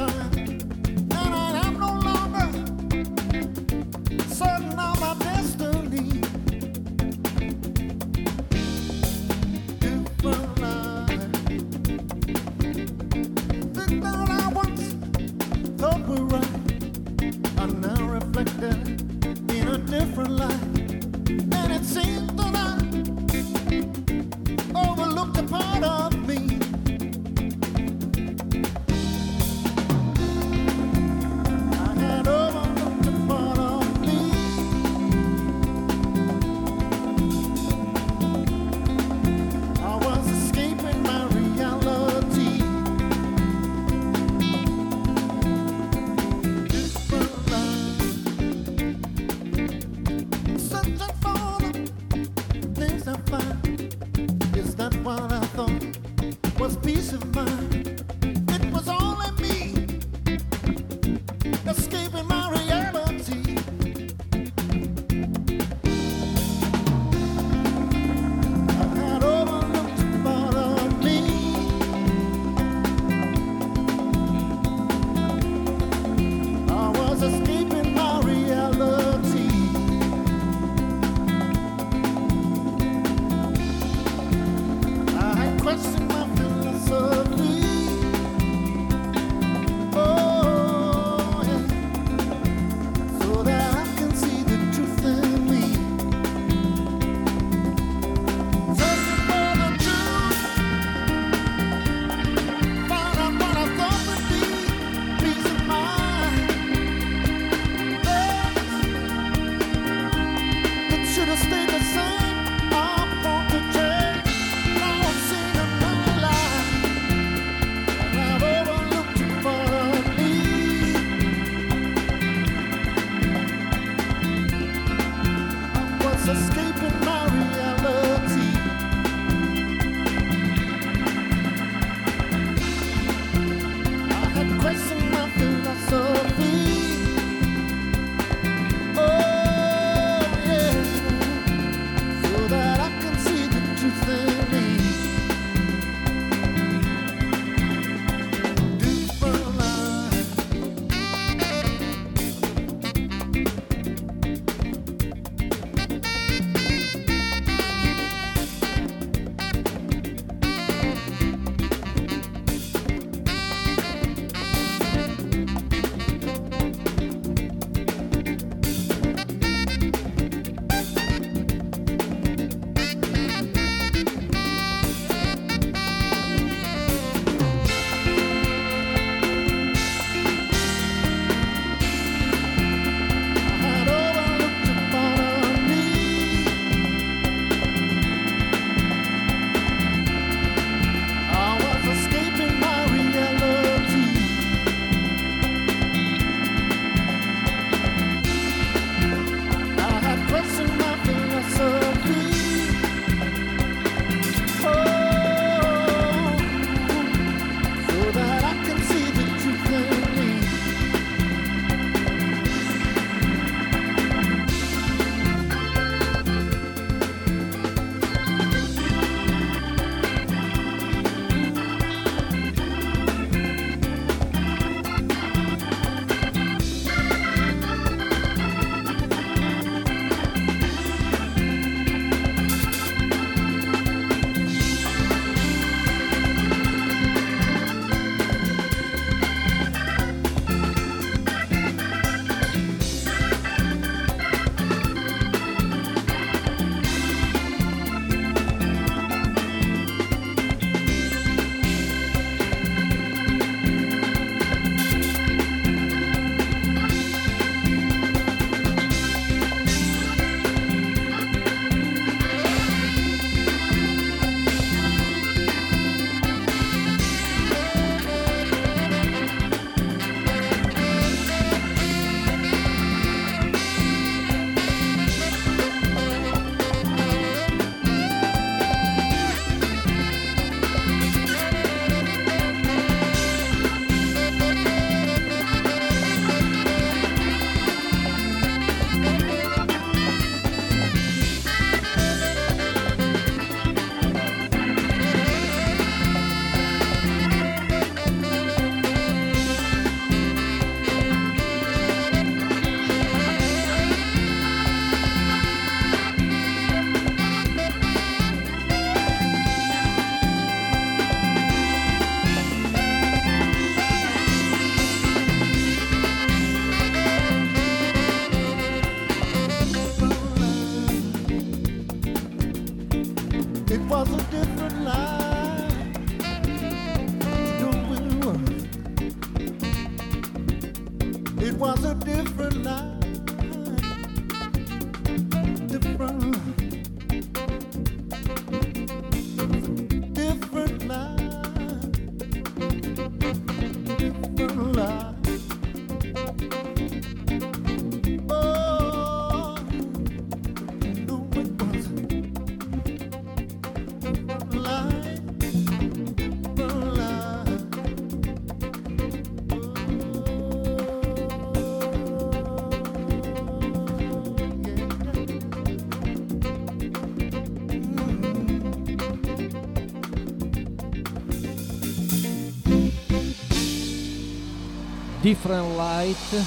Different Light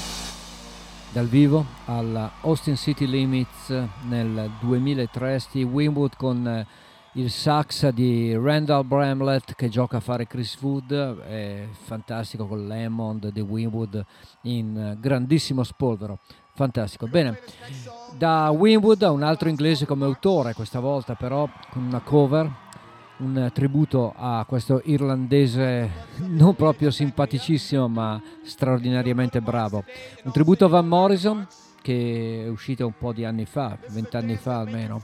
dal vivo alla Austin City Limits nel 2003 Steve Winwood con eh, il sax di Randall Bramlett che gioca a fare Chris Wood è fantastico con l'Hammond di Winwood in grandissimo spolvero. Fantastico. Bene da Winwood a un altro inglese come autore questa volta però con una cover un tributo a questo irlandese non proprio simpaticissimo ma straordinariamente bravo. Un tributo a Van Morrison che è uscito un po' di anni fa, vent'anni fa almeno,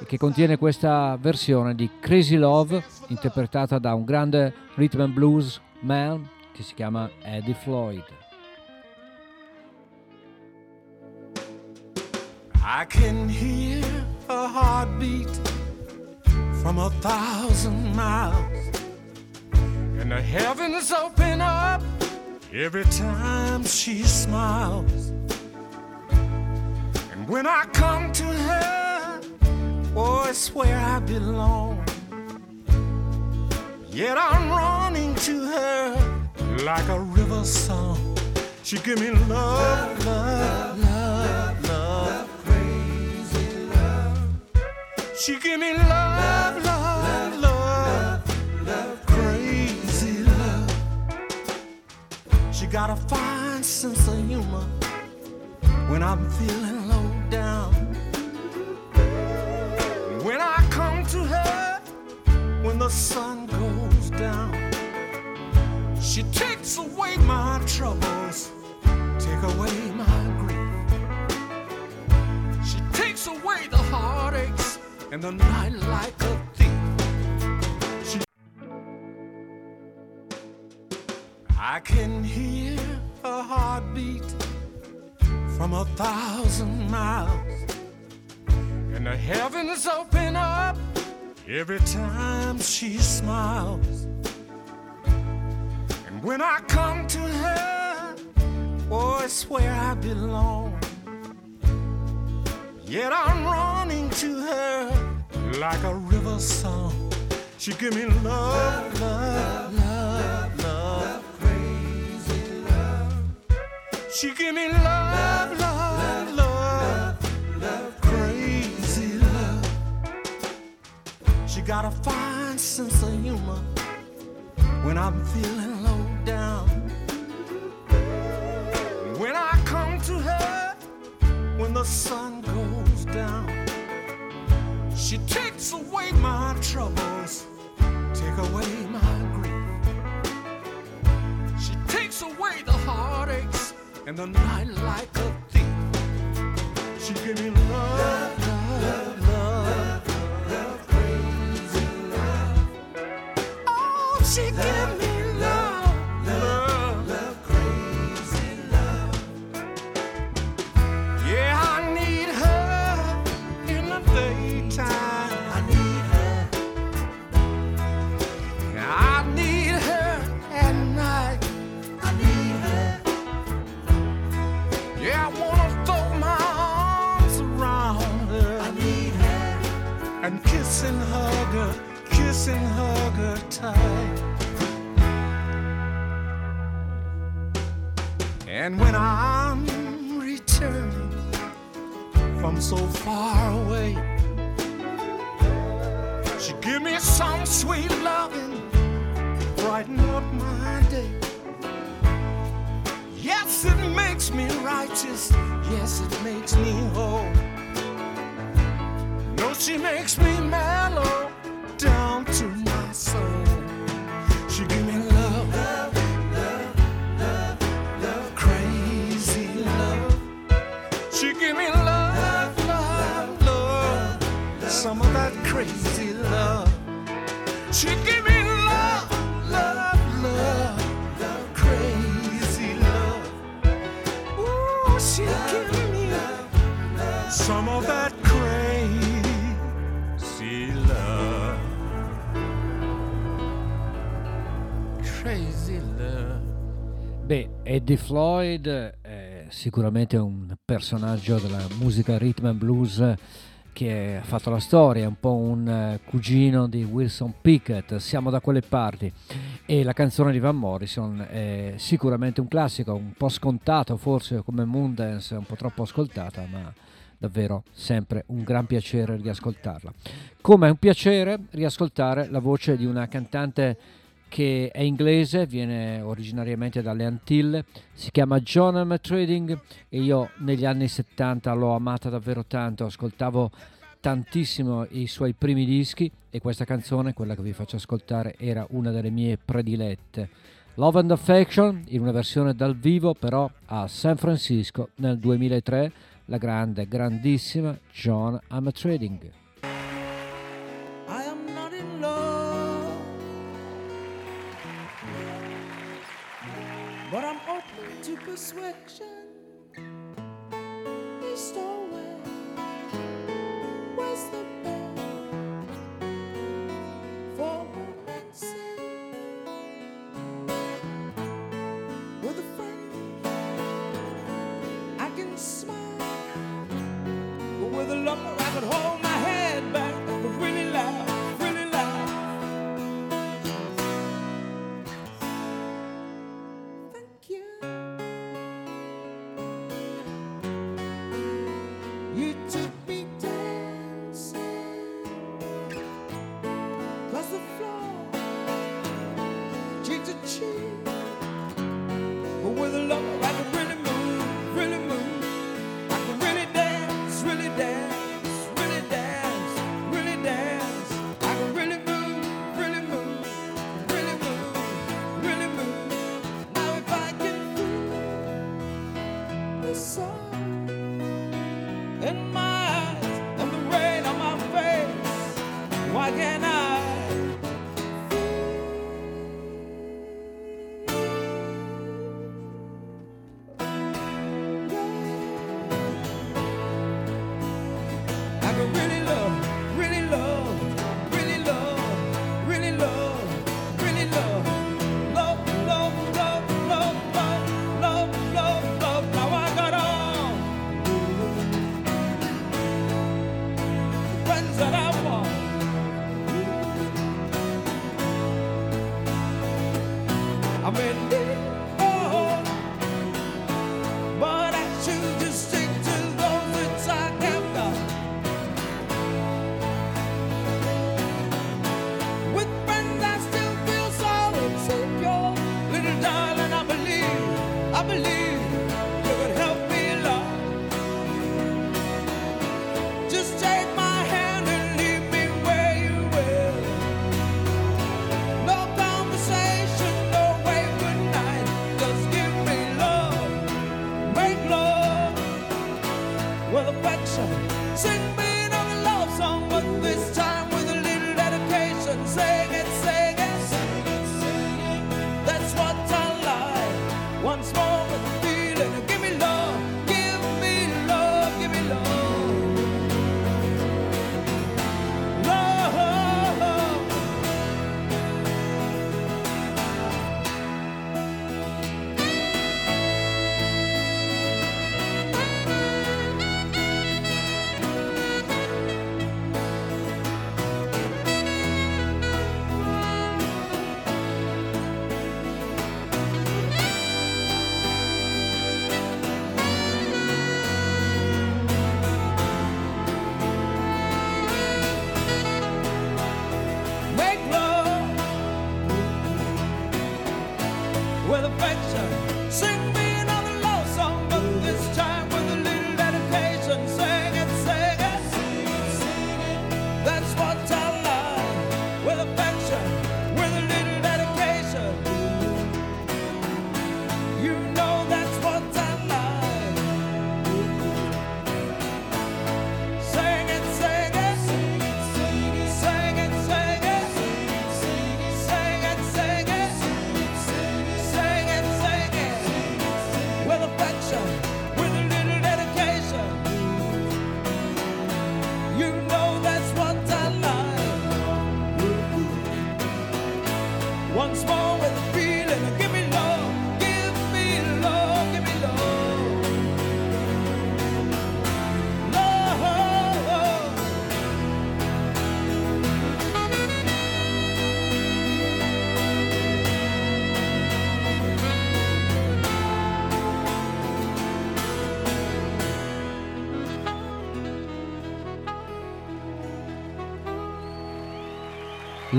e che contiene questa versione di Crazy Love interpretata da un grande rhythm and blues man che si chiama Eddie Floyd. I can hear a heartbeat from a thousand miles, and the heavens open up every time she smiles. And when I come to her, oh, it's where I belong. Yet I'm running to her like a river song. She give me love, love, love, love, crazy love. She give me love, love, got a fine sense of humor when I'm feeling low down. When I come to her, when the sun goes down, she takes away my troubles, take away my grief. She takes away the heartaches and the night like a thief. I can hear a heartbeat from a thousand miles, and the heavens open up every time she smiles. And when I come to her, oh, it's where I belong. Yet I'm running to her like a river song. She give me love, love, love, She give me love, love, love, love, crazy love. She got a fine sense of humor when I'm feeling low down. When I come to her, when the sun goes down, she takes away my troubles, take away my grief. She takes away the heartaches and the night like a thief. She gave me love, love, love, love, crazy love. Oh, she give kiss and hug her tight. And when I'm returning from so far away, she give me some sweet loving, brighten up my day. Yes, it makes me righteous. Yes, it makes me whole. No, she makes me mellow she gave me love, love, love, love, love, crazy love. She gave me love, love, love, some of that crazy love. She gave me love, love, love, love, crazy love. Ooh, she gave me some of that. Beh, Eddie Floyd è sicuramente un personaggio della musica rhythm and blues che ha fatto la storia, è un po' un eh, cugino di Wilson Pickett, siamo da quelle parti e la canzone di Van Morrison è sicuramente un classico, un po' scontato forse come Moondance, un po' troppo ascoltata, ma davvero sempre un gran piacere riascoltarla. Come è un piacere riascoltare la voce di una cantante che è inglese, viene originariamente dalle Antille, si chiama John M. Trading e io negli anni 70 l'ho amata davvero tanto, ascoltavo tantissimo i suoi primi dischi e questa canzone, quella che vi faccio ascoltare, era una delle mie predilette. Love and Affection in una versione dal vivo però a San Francisco nel 2003, la grande, grandissima John M. Trading. Persuasion. East or west, the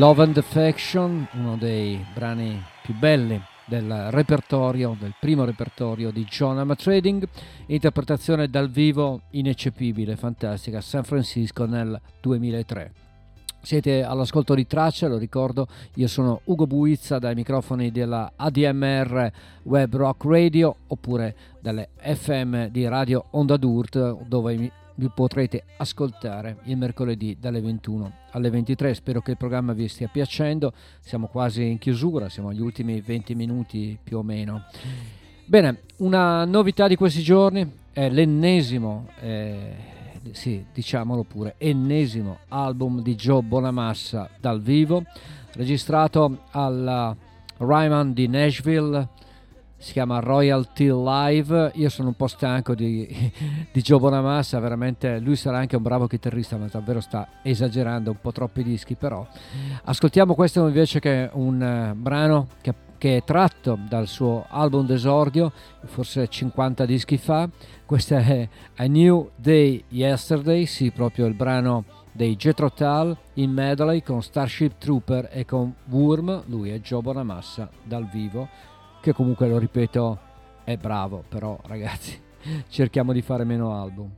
Love and Affection, uno dei brani più belli del repertorio, del primo repertorio di John Amatrading, interpretazione dal vivo ineccepibile, fantastica, San Francisco nel 2003. Siete all'ascolto di Traccia, lo ricordo, io sono Ugo Buizza dai microfoni della ADMR Web Rock Radio oppure dalle FM di Radio Onda Durt dove vi potrete ascoltare il mercoledì dalle 21 alle 23. Spero che il programma vi stia piacendo. Siamo quasi in chiusura, siamo agli ultimi 20 minuti più o meno. Bene, una novità di questi giorni è l'ennesimo, eh, sì, diciamolo pure, ennesimo album di Joe Bonamassa dal vivo, registrato alla Ryman di Nashville si chiama Royalty Live. Io sono un po' stanco di, di Joe Bonamassa, veramente lui sarà anche un bravo chitarrista, ma davvero sta esagerando un po' troppi dischi. Però ascoltiamo questo invece che è un uh, brano che, che, è tratto dal suo album d'esordio, forse 50 dischi fa. Questo è A New Day Yesterday, sì, proprio il brano dei Jetro Tull in medley con Starship Trooper e con Worm. Lui è Joe Bonamassa dal vivo che comunque lo ripeto è bravo, però ragazzi cerchiamo di fare meno album.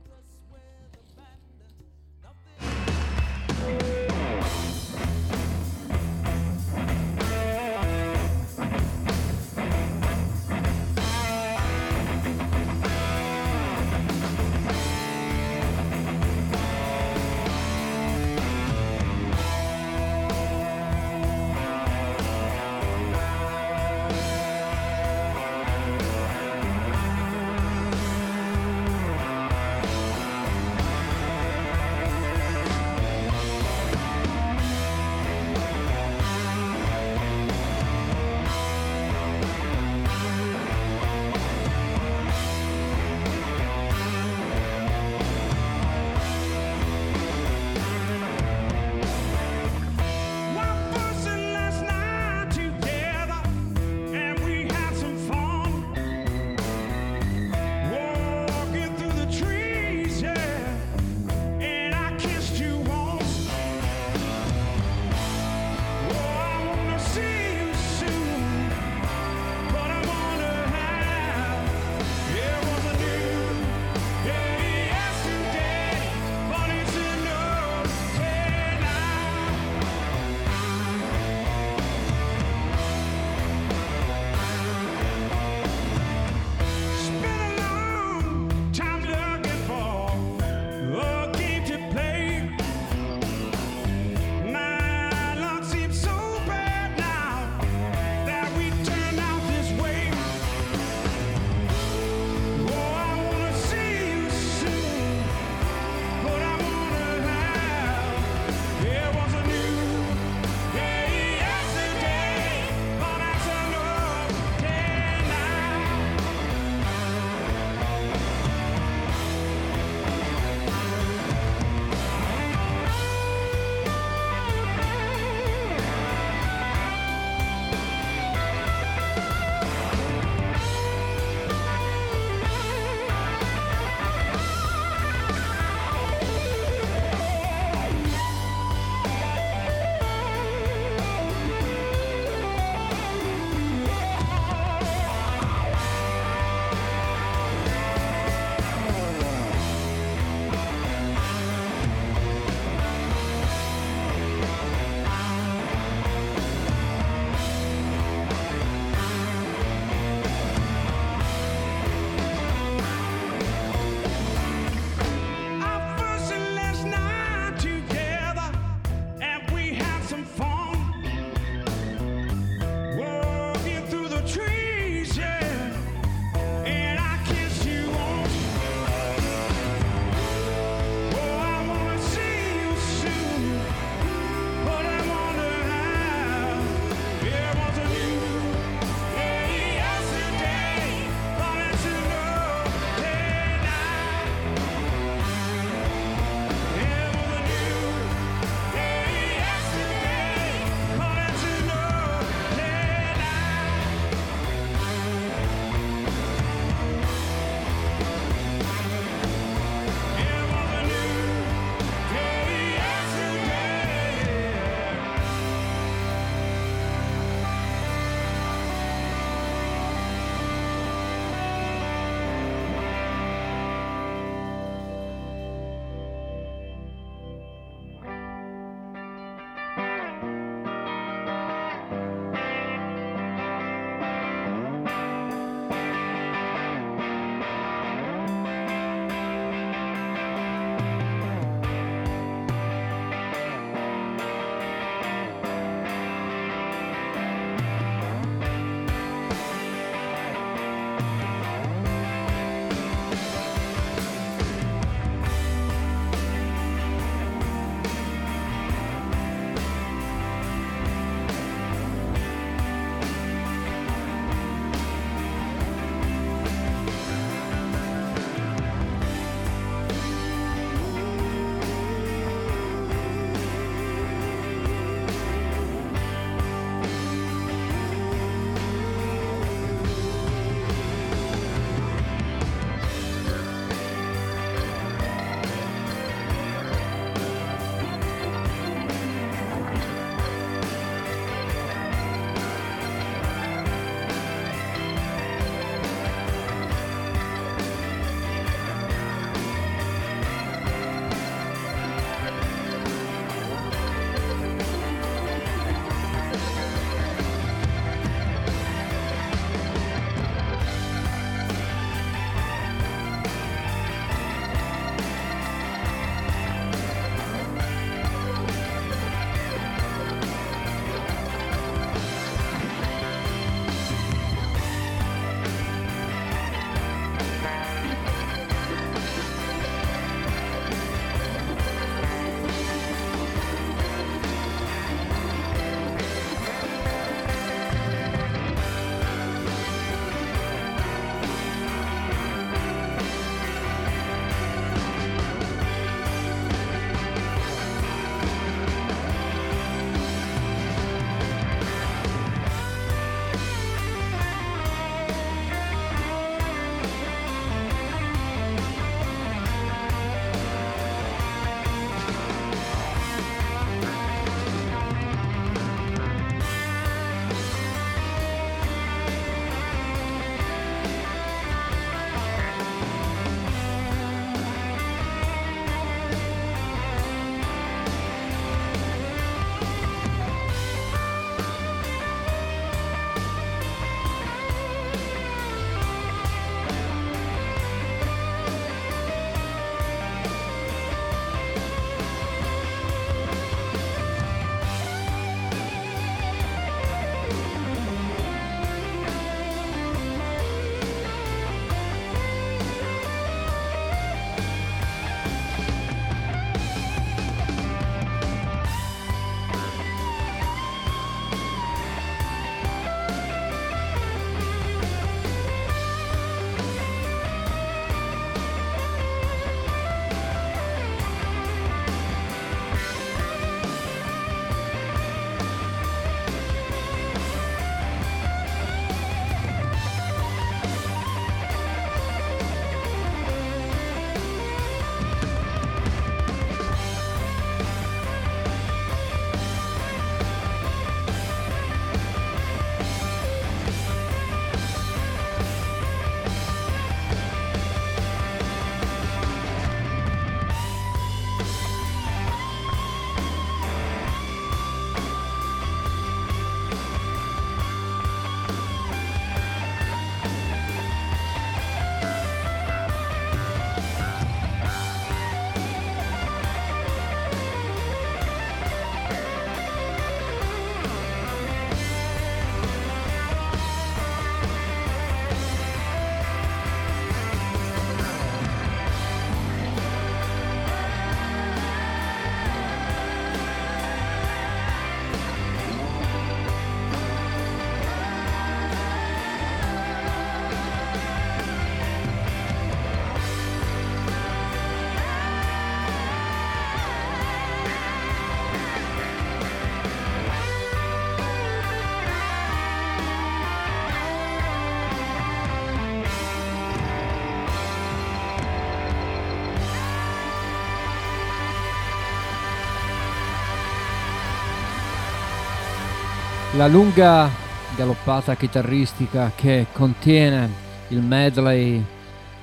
La lunga galoppata chitarristica che contiene il medley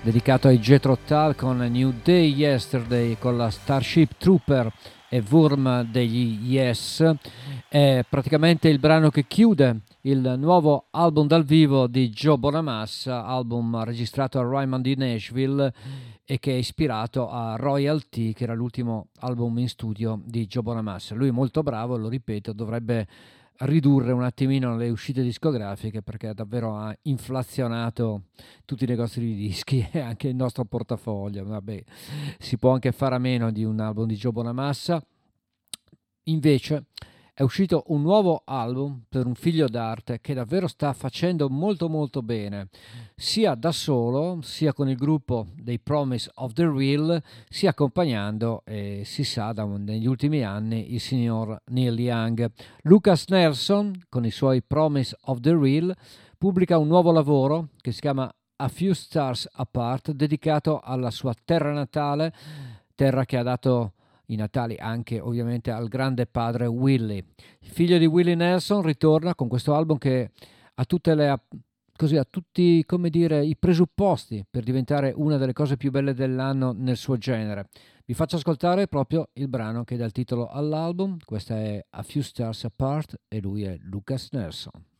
dedicato ai Jetro Tull con New Day Yesterday con la Starship Trooper e Wurm degli Yes è praticamente il brano che chiude il nuovo album dal vivo di Joe Bonamassa, album registrato a Ryman di Nashville e che è ispirato a Royalty, che era l'ultimo album in studio di Joe Bonamassa. Lui è molto bravo, lo ripeto, dovrebbe ridurre un attimino le uscite discografiche perché davvero ha inflazionato tutti i negozi di dischi e anche il nostro portafoglio. Vabbè, si può anche fare a meno di un album di Joe Bonamassa. Invece è uscito un nuovo album per un figlio d'arte che davvero sta facendo molto molto bene, sia da solo, sia con il gruppo dei Promise of the Real, sia accompagnando, eh, si sa, da, negli ultimi anni il signor Neil Young. Lucas Nelson, con i suoi Promise of the Real, pubblica un nuovo lavoro che si chiama A Few Stars Apart, dedicato alla sua terra natale, terra che ha dato i natali anche ovviamente al grande padre Willie. Il figlio di Willie Nelson ritorna con questo album che ha tutte le così ha tutti dire i presupposti per diventare una delle cose più belle dell'anno nel suo genere. Vi faccio ascoltare proprio il brano che dà il titolo all'album, questa è A Few Stars Apart e lui è Lucas Nelson.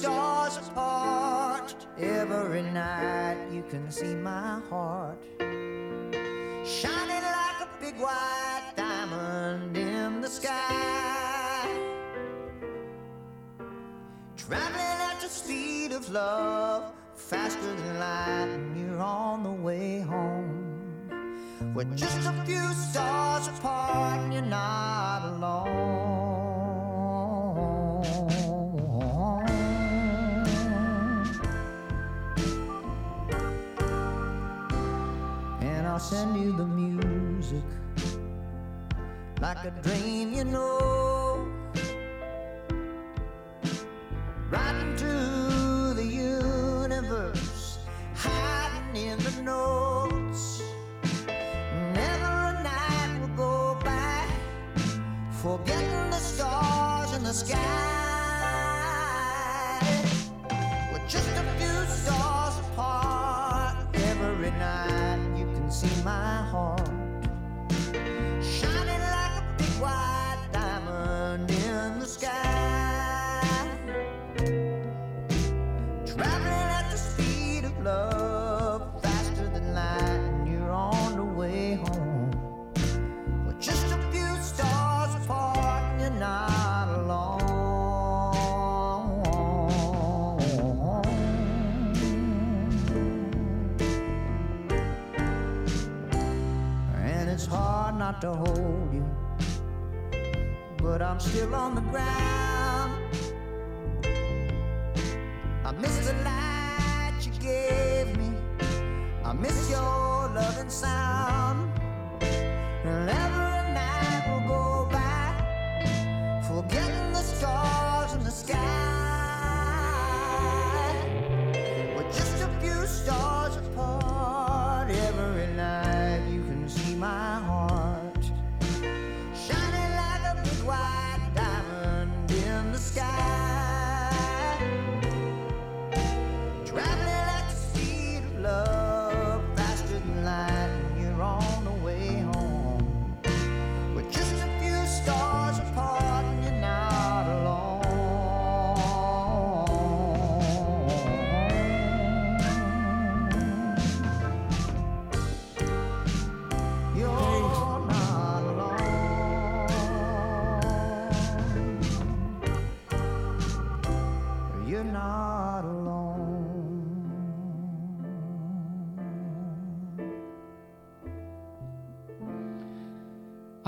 Stars apart. Every night you can see my heart shining like a big white diamond in the sky. Traveling at the speed of love, faster than light, and you're on the way home. We're just a few stars apart, and you're not alone. I'll send you the music like a dream, you know. Right into the universe, hiding in the notes. Never a night will go by, forgetting the stars in the sky. We're just to hold you, but I'm still on the ground.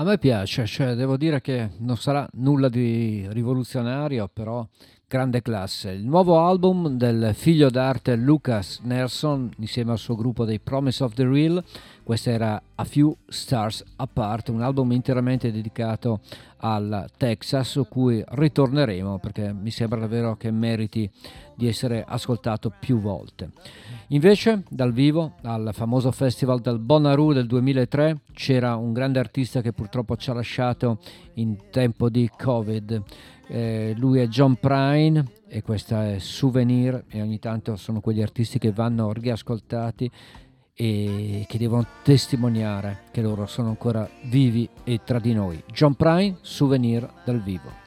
Me piace, cioè devo dire che non sarà nulla di rivoluzionario, però grande classe. Il nuovo album del figlio d'arte Lucas Nelson insieme al suo gruppo dei Promise of the Real, questo era A Few Stars Apart, un album interamente dedicato al Texas su cui ritorneremo perché mi sembra davvero che meriti di essere ascoltato più volte. Invece dal vivo al famoso festival del Bonnaroo del 2003 c'era un grande artista che purtroppo ci ha lasciato in tempo di Covid eh, lui è John Prine e questa è Souvenir e ogni tanto sono quegli artisti che vanno riascoltati e che devono testimoniare che loro sono ancora vivi e tra di noi. John Prine, Souvenir dal vivo.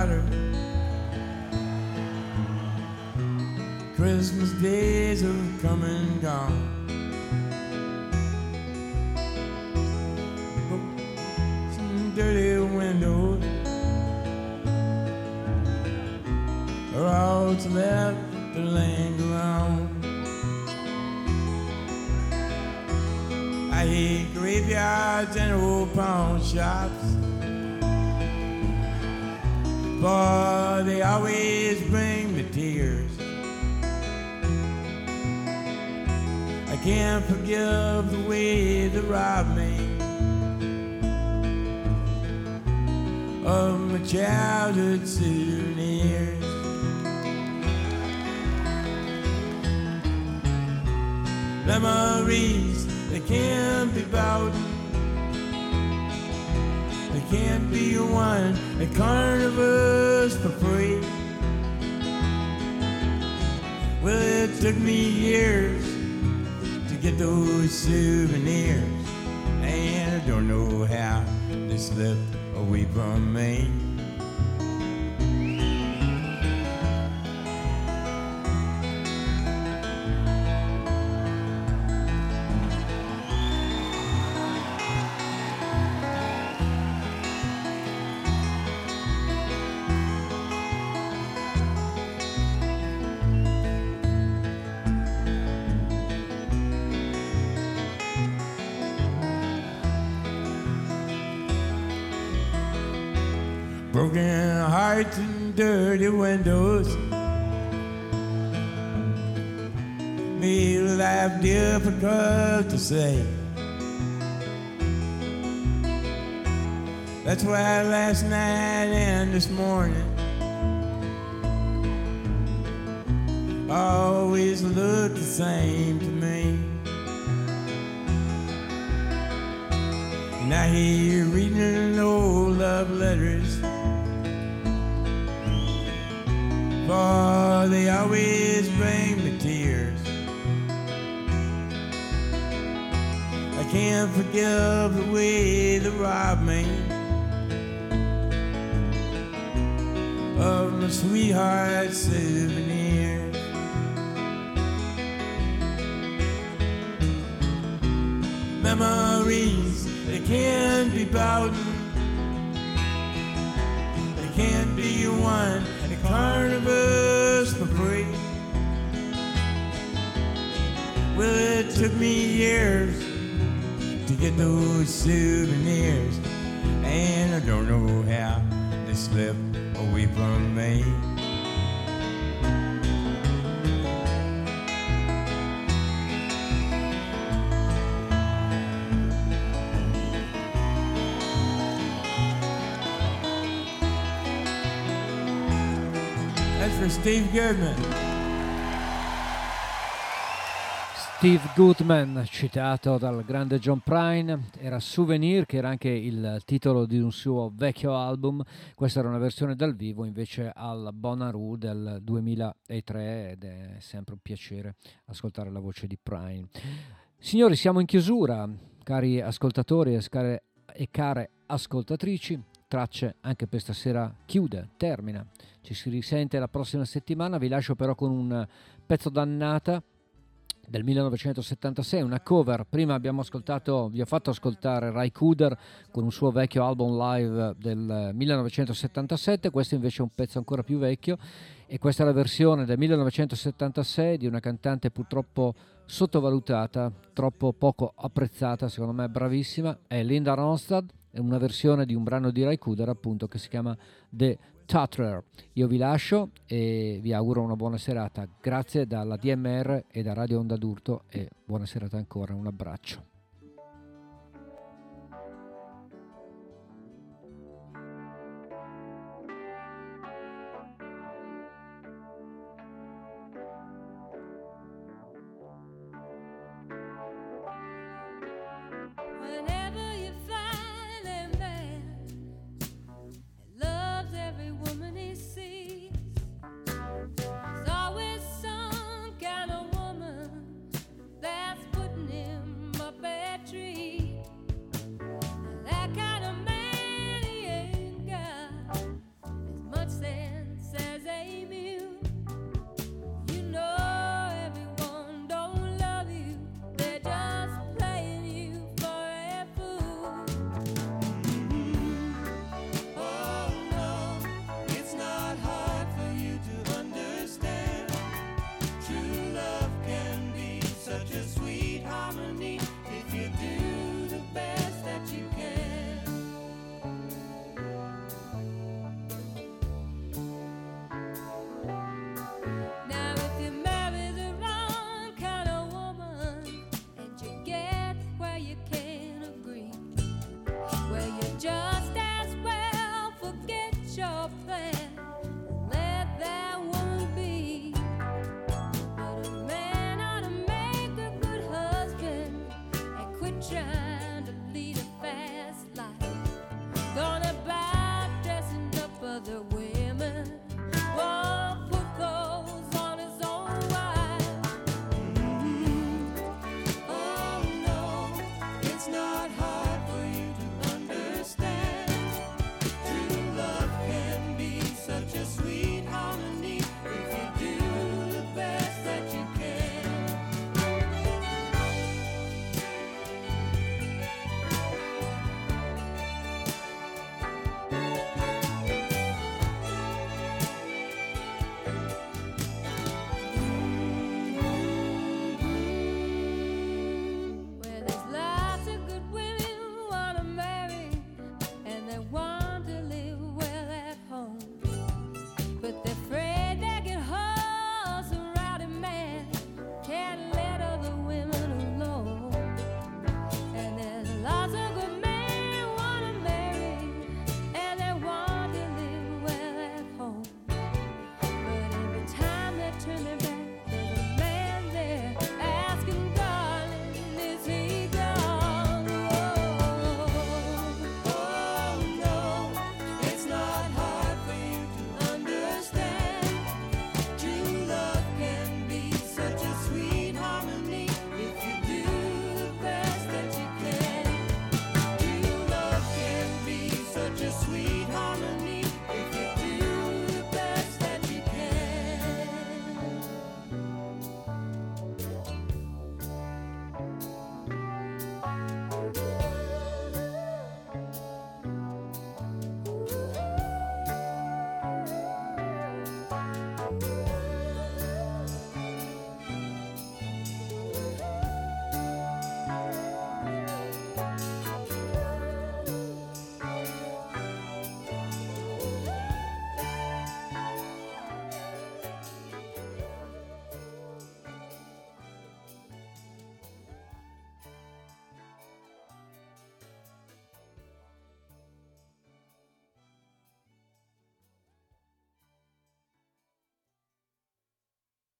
Water. Christmas days are come and gone. Oh, some dirty windows are all that's left to linger on. I hate graveyards and old pawn shops but they always bring me tears. I can't forgive the way they robbed me of my childhood souvenirs. Memories that can't be bought can't be won at carnivals for free. Well, it took me years to get those souvenirs, and I don't know how they slipped away from me. Windows made life difficult to say. That's why last night and this morning always look the same to me. Now here sweetheart's souvenirs. Memories they can't be bought, they can't be won at carnivals for free. Well, it took me years to get those souvenirs, and I don't know me. That's for Steve Goodman. Steve Goodman, citato dal grande John Prine, era Souvenir, che era anche il titolo di un suo vecchio album. Questa era una versione dal vivo invece al Bonnaroo del 2003 ed è sempre un piacere ascoltare la voce di Prine. Signori, siamo in chiusura, cari ascoltatori e, scare- e care ascoltatrici. Tracce anche per stasera chiude, termina. Ci si risente la prossima settimana. Vi lascio però con un pezzo d'annata del 1976, una cover. Prima abbiamo ascoltato, vi ho fatto ascoltare Rai Kuder con un suo vecchio album live del 1977, questo invece è un pezzo ancora più vecchio e questa è la versione del 1976 di una cantante purtroppo sottovalutata, troppo poco apprezzata, secondo me bravissima, è Linda Ronstadt, è una versione di un brano di Rai Kuder appunto che si chiama The Tutterer. Io vi lascio e vi auguro una buona serata. Grazie dalla DMR e da Radio Onda d'Urto e buona serata ancora. Un abbraccio. Whenever